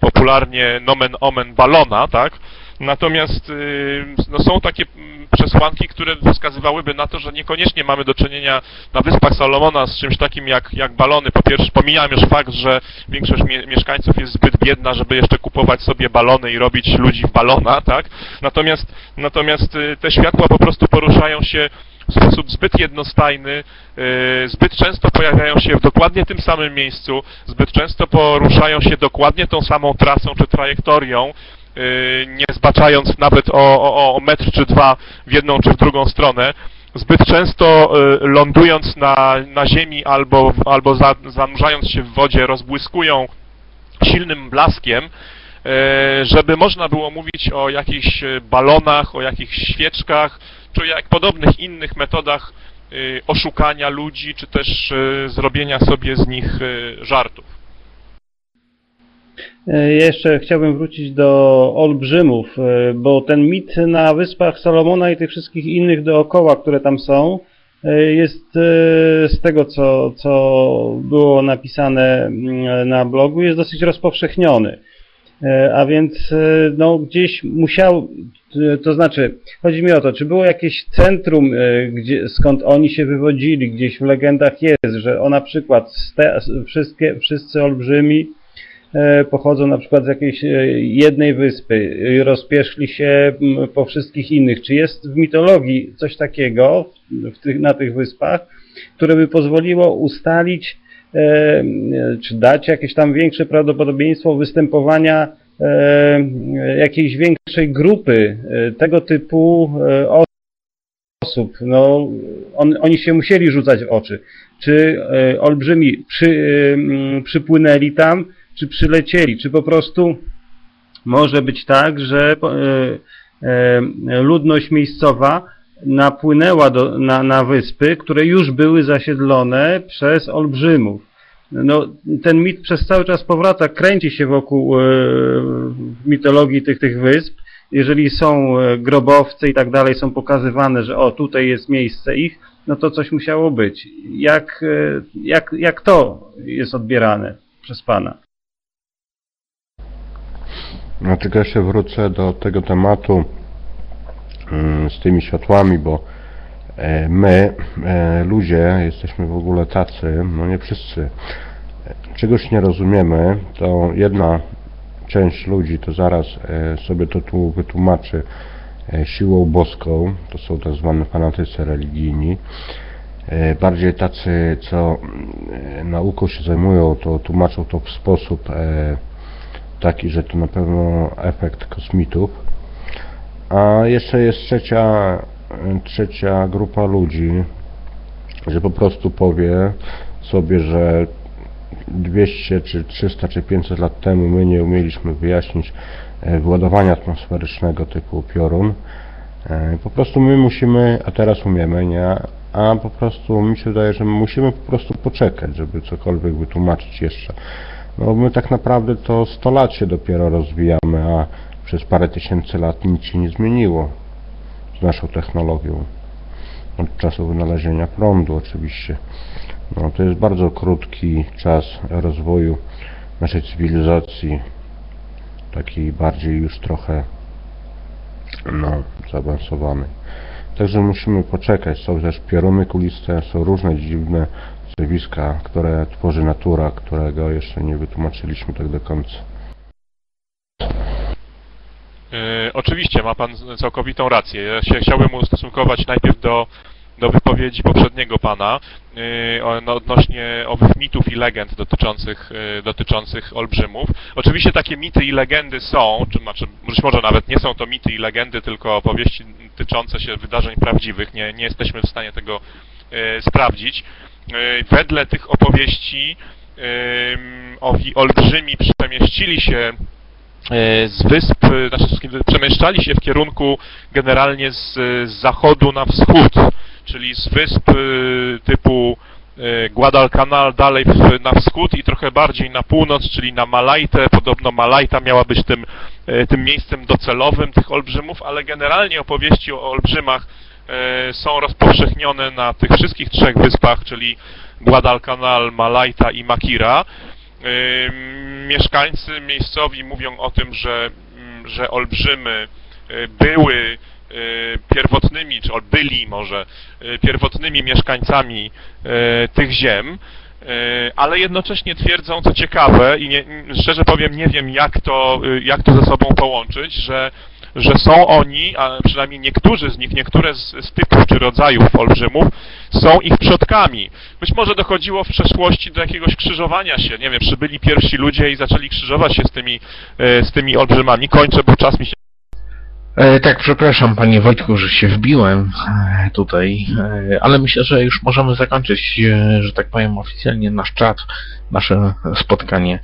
popularnie nomen omen balona, tak? Natomiast y, no, są takie mm, przesłanki, które wskazywałyby na to, że niekoniecznie mamy do czynienia na Wyspach Salomona z czymś takim jak, jak balony. Po pierwsze, pomijam już fakt, że większość mie mieszkańców jest zbyt biedna, żeby jeszcze kupować sobie balony i robić ludzi w balona, tak? Natomiast, natomiast y, te światła po prostu poruszają się w sposób zbyt jednostajny, yy, zbyt często pojawiają się w dokładnie tym samym miejscu, zbyt często poruszają się dokładnie tą samą trasą czy trajektorią, nie zbaczając nawet o, o, o metr czy dwa w jedną czy w drugą stronę. Zbyt często yy, lądując na, na ziemi albo, albo za, zanurzając się w wodzie rozbłyskują silnym blaskiem, e, żeby można było mówić o jakichś balonach, o jakichś świeczkach, czy jak podobnych innych metodach oszukania ludzi, czy też zrobienia sobie z nich żartów. E, Jeszcze chciałbym wrócić do olbrzymów, e, bo ten mit na Wyspach Salomona i tych wszystkich innych dookoła, które tam są, e, jest z tego, co, co było napisane mm, na blogu, jest dosyć rozpowszechniony. A więc no, gdzieś musiał, to znaczy, chodzi mi o to, czy było jakieś centrum, gdzie, skąd oni się wywodzili, gdzieś w legendach jest, że o na przykład ste, wszystkie, wszyscy olbrzymi pochodzą na przykład z jakiejś e, jednej wyspy i rozpierzchli się po wszystkich innych. Czy jest w mitologii coś takiego tych, na tych wyspach, które by pozwoliło ustalić, e, e, czy dać jakieś tam większe prawdopodobieństwo występowania e, jakiejś większej grupy e, tego typu e, osób. No, on, oni się musieli rzucać w oczy. Czy e, olbrzymi przy, e, przypłynęli tam, czy przylecieli, czy po prostu może być tak, że e, e, ludność miejscowa napłynęła do, na, na wyspy, które już były zasiedlone przez olbrzymów. No, ten mit przez cały czas powraca, kręci się wokół e, mitologii tych, tych wysp. Jeżeli są grobowce i tak dalej, są pokazywane, że o, tutaj jest miejsce ich, no to coś musiało być. Jak, jak, jak to jest odbierane przez Pana? No tylko jeszcze wrócę do tego tematu mm, z tymi światłami, bo e, my, e, ludzie, jesteśmy w ogóle tacy, no nie wszyscy, czegoś nie rozumiemy, to jedna część ludzi to zaraz e, sobie to tu wytłumaczy siłą boską, to są tak zwane fanatycy religijni, bardziej tacy, co e, nauką się zajmują, to tłumaczą to w sposób taki, że to na pewno efekt kosmitów. A jeszcze jest trzecia, trzecia grupa ludzi, że po prostu powie sobie, że 200 czy 300 czy 500 lat temu my nie umieliśmy wyjaśnić e, wyładowania atmosferycznego typu piorun. E, Po prostu my musimy, a teraz umiemy, nie? A po prostu mi się wydaje, że my musimy po prostu poczekać, żeby cokolwiek wytłumaczyć jeszcze. No my tak naprawdę to 100 lat się dopiero rozwijamy, a przez parę tysięcy lat nic się nie zmieniło z naszą technologią. Od czasu wynalezienia prądu oczywiście. No to jest bardzo krótki czas rozwoju naszej cywilizacji. Taki bardziej już trochę no, zaawansowanej. Także musimy poczekać. Są też pioruny kuliste, są różne dziwne zjawiska, które tworzy natura, którego jeszcze nie wytłumaczyliśmy tak do końca. E, oczywiście ma Pan całkowitą rację. Ja się chciałbym ustosunkować najpierw do, do wypowiedzi poprzedniego Pana e, o- no, odnośnie owych mitów i legend dotyczących, e, dotyczących olbrzymów. Oczywiście takie mity i legendy są, czy znaczy, być może nawet nie są to mity i legendy, tylko opowieści tyczące się wydarzeń prawdziwych. Nie, nie jesteśmy w stanie tego sprawdzić. E, wedle tych opowieści em, owi olbrzymi przemieścili się e, z wysp, e, znaczy przemieszczali się w kierunku generalnie z, z zachodu na wschód, czyli z wysp e, typu e, Guadalcanal dalej w, na wschód i trochę bardziej na północ, czyli na Malajtę. Podobno Malajta miała być tym, e, tym miejscem docelowym tych olbrzymów, ale generalnie opowieści o olbrzymach e, są rozpowszechnione na tych wszystkich trzech wyspach, czyli Guadalcanal, Malajta i Makira. Ym, Mieszkańcy miejscowi mówią o tym, że, mm, że olbrzymy y, były pierwotnymi, czy byli może pierwotnymi mieszkańcami tych ziem, ale jednocześnie twierdzą, co ciekawe i nie, szczerze powiem, nie wiem jak to, jak to ze sobą połączyć, że, że są oni, a przynajmniej niektórzy z nich, niektóre z, z typów czy rodzajów olbrzymów są ich przodkami. Być może dochodziło w przeszłości do jakiegoś krzyżowania się, nie wiem, przybyli pierwsi ludzie i zaczęli krzyżować się z tymi, e, z tymi olbrzymami. Kończę, bo czas mi się E, tak, przepraszam panie Wojtku, że się wbiłem e, tutaj, ale myślę, że już możemy zakończyć, że tak powiem, oficjalnie nasz czat, nasze spotkanie.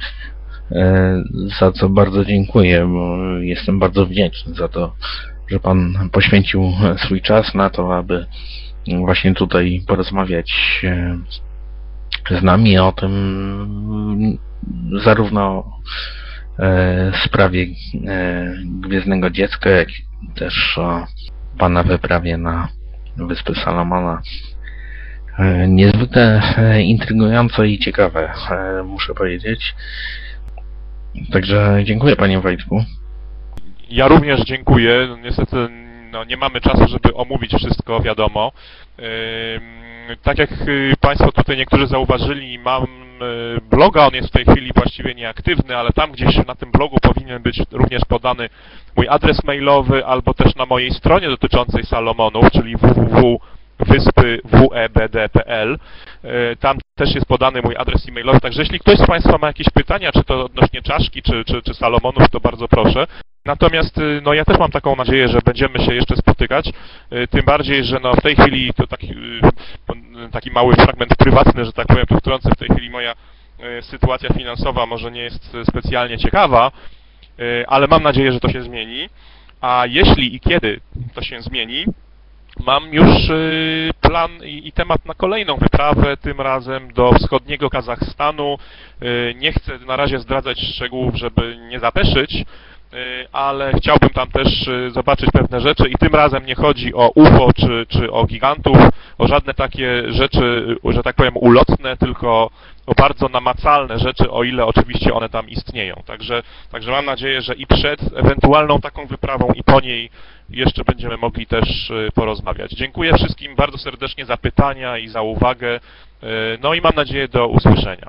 E, za co bardzo dziękuję, bo jestem bardzo wdzięczny za to, że pan poświęcił swój czas na to, aby właśnie tutaj porozmawiać e, z nami o tym zarówno e, sprawie e, Gwiezdnego Dziecka, jak i też o pana wyprawie na Wyspy Salomona. Niezwykle intrygujące i ciekawe, muszę powiedzieć. Także dziękuję panie Wojtku. Ja również dziękuję. No, Niestety no, nie mamy czasu, żeby omówić wszystko, wiadomo. Tak jak y, Państwo tutaj niektórzy zauważyli, mam y, bloga, on jest w tej chwili właściwie nieaktywny, ale tam gdzieś na tym blogu powinien być również podany mój adres mailowy, albo też na mojej stronie dotyczącej Salomonów, czyli www.wyspy.webd.pl. Y, Tam też jest podany mój adres e-mailowy, także jeśli ktoś z Państwa ma jakieś pytania, czy to odnośnie czaszki, czy, czy, czy Salomonów, to bardzo proszę. Natomiast y, no ja też mam taką nadzieję, że będziemy się jeszcze spotykać, y, tym bardziej, że no w tej chwili to taki, y, taki mały fragment prywatny, że tak powiem, tu wtrącę, w tej chwili moja e, sytuacja finansowa może nie jest specjalnie ciekawa, e, ale mam nadzieję, że to się zmieni. A jeśli i kiedy to się zmieni, mam już y, plan i, temat na kolejną wyprawę, tym razem do wschodniego Kazachstanu. Y, Nie chcę na razie zdradzać szczegółów, żeby nie zapeszyć, ale chciałbym tam też y, zobaczyć pewne rzeczy i tym razem nie chodzi o UFO czy, czy o gigantów, o żadne takie rzeczy, y, że tak powiem, ulotne, tylko o bardzo namacalne rzeczy, o ile oczywiście one tam istnieją. Także, także mam nadzieję, że i przed ewentualną taką wyprawą i po niej jeszcze będziemy mogli też y, porozmawiać. Dziękuję wszystkim bardzo serdecznie za pytania i za uwagę. y, No i mam nadzieję do usłyszenia.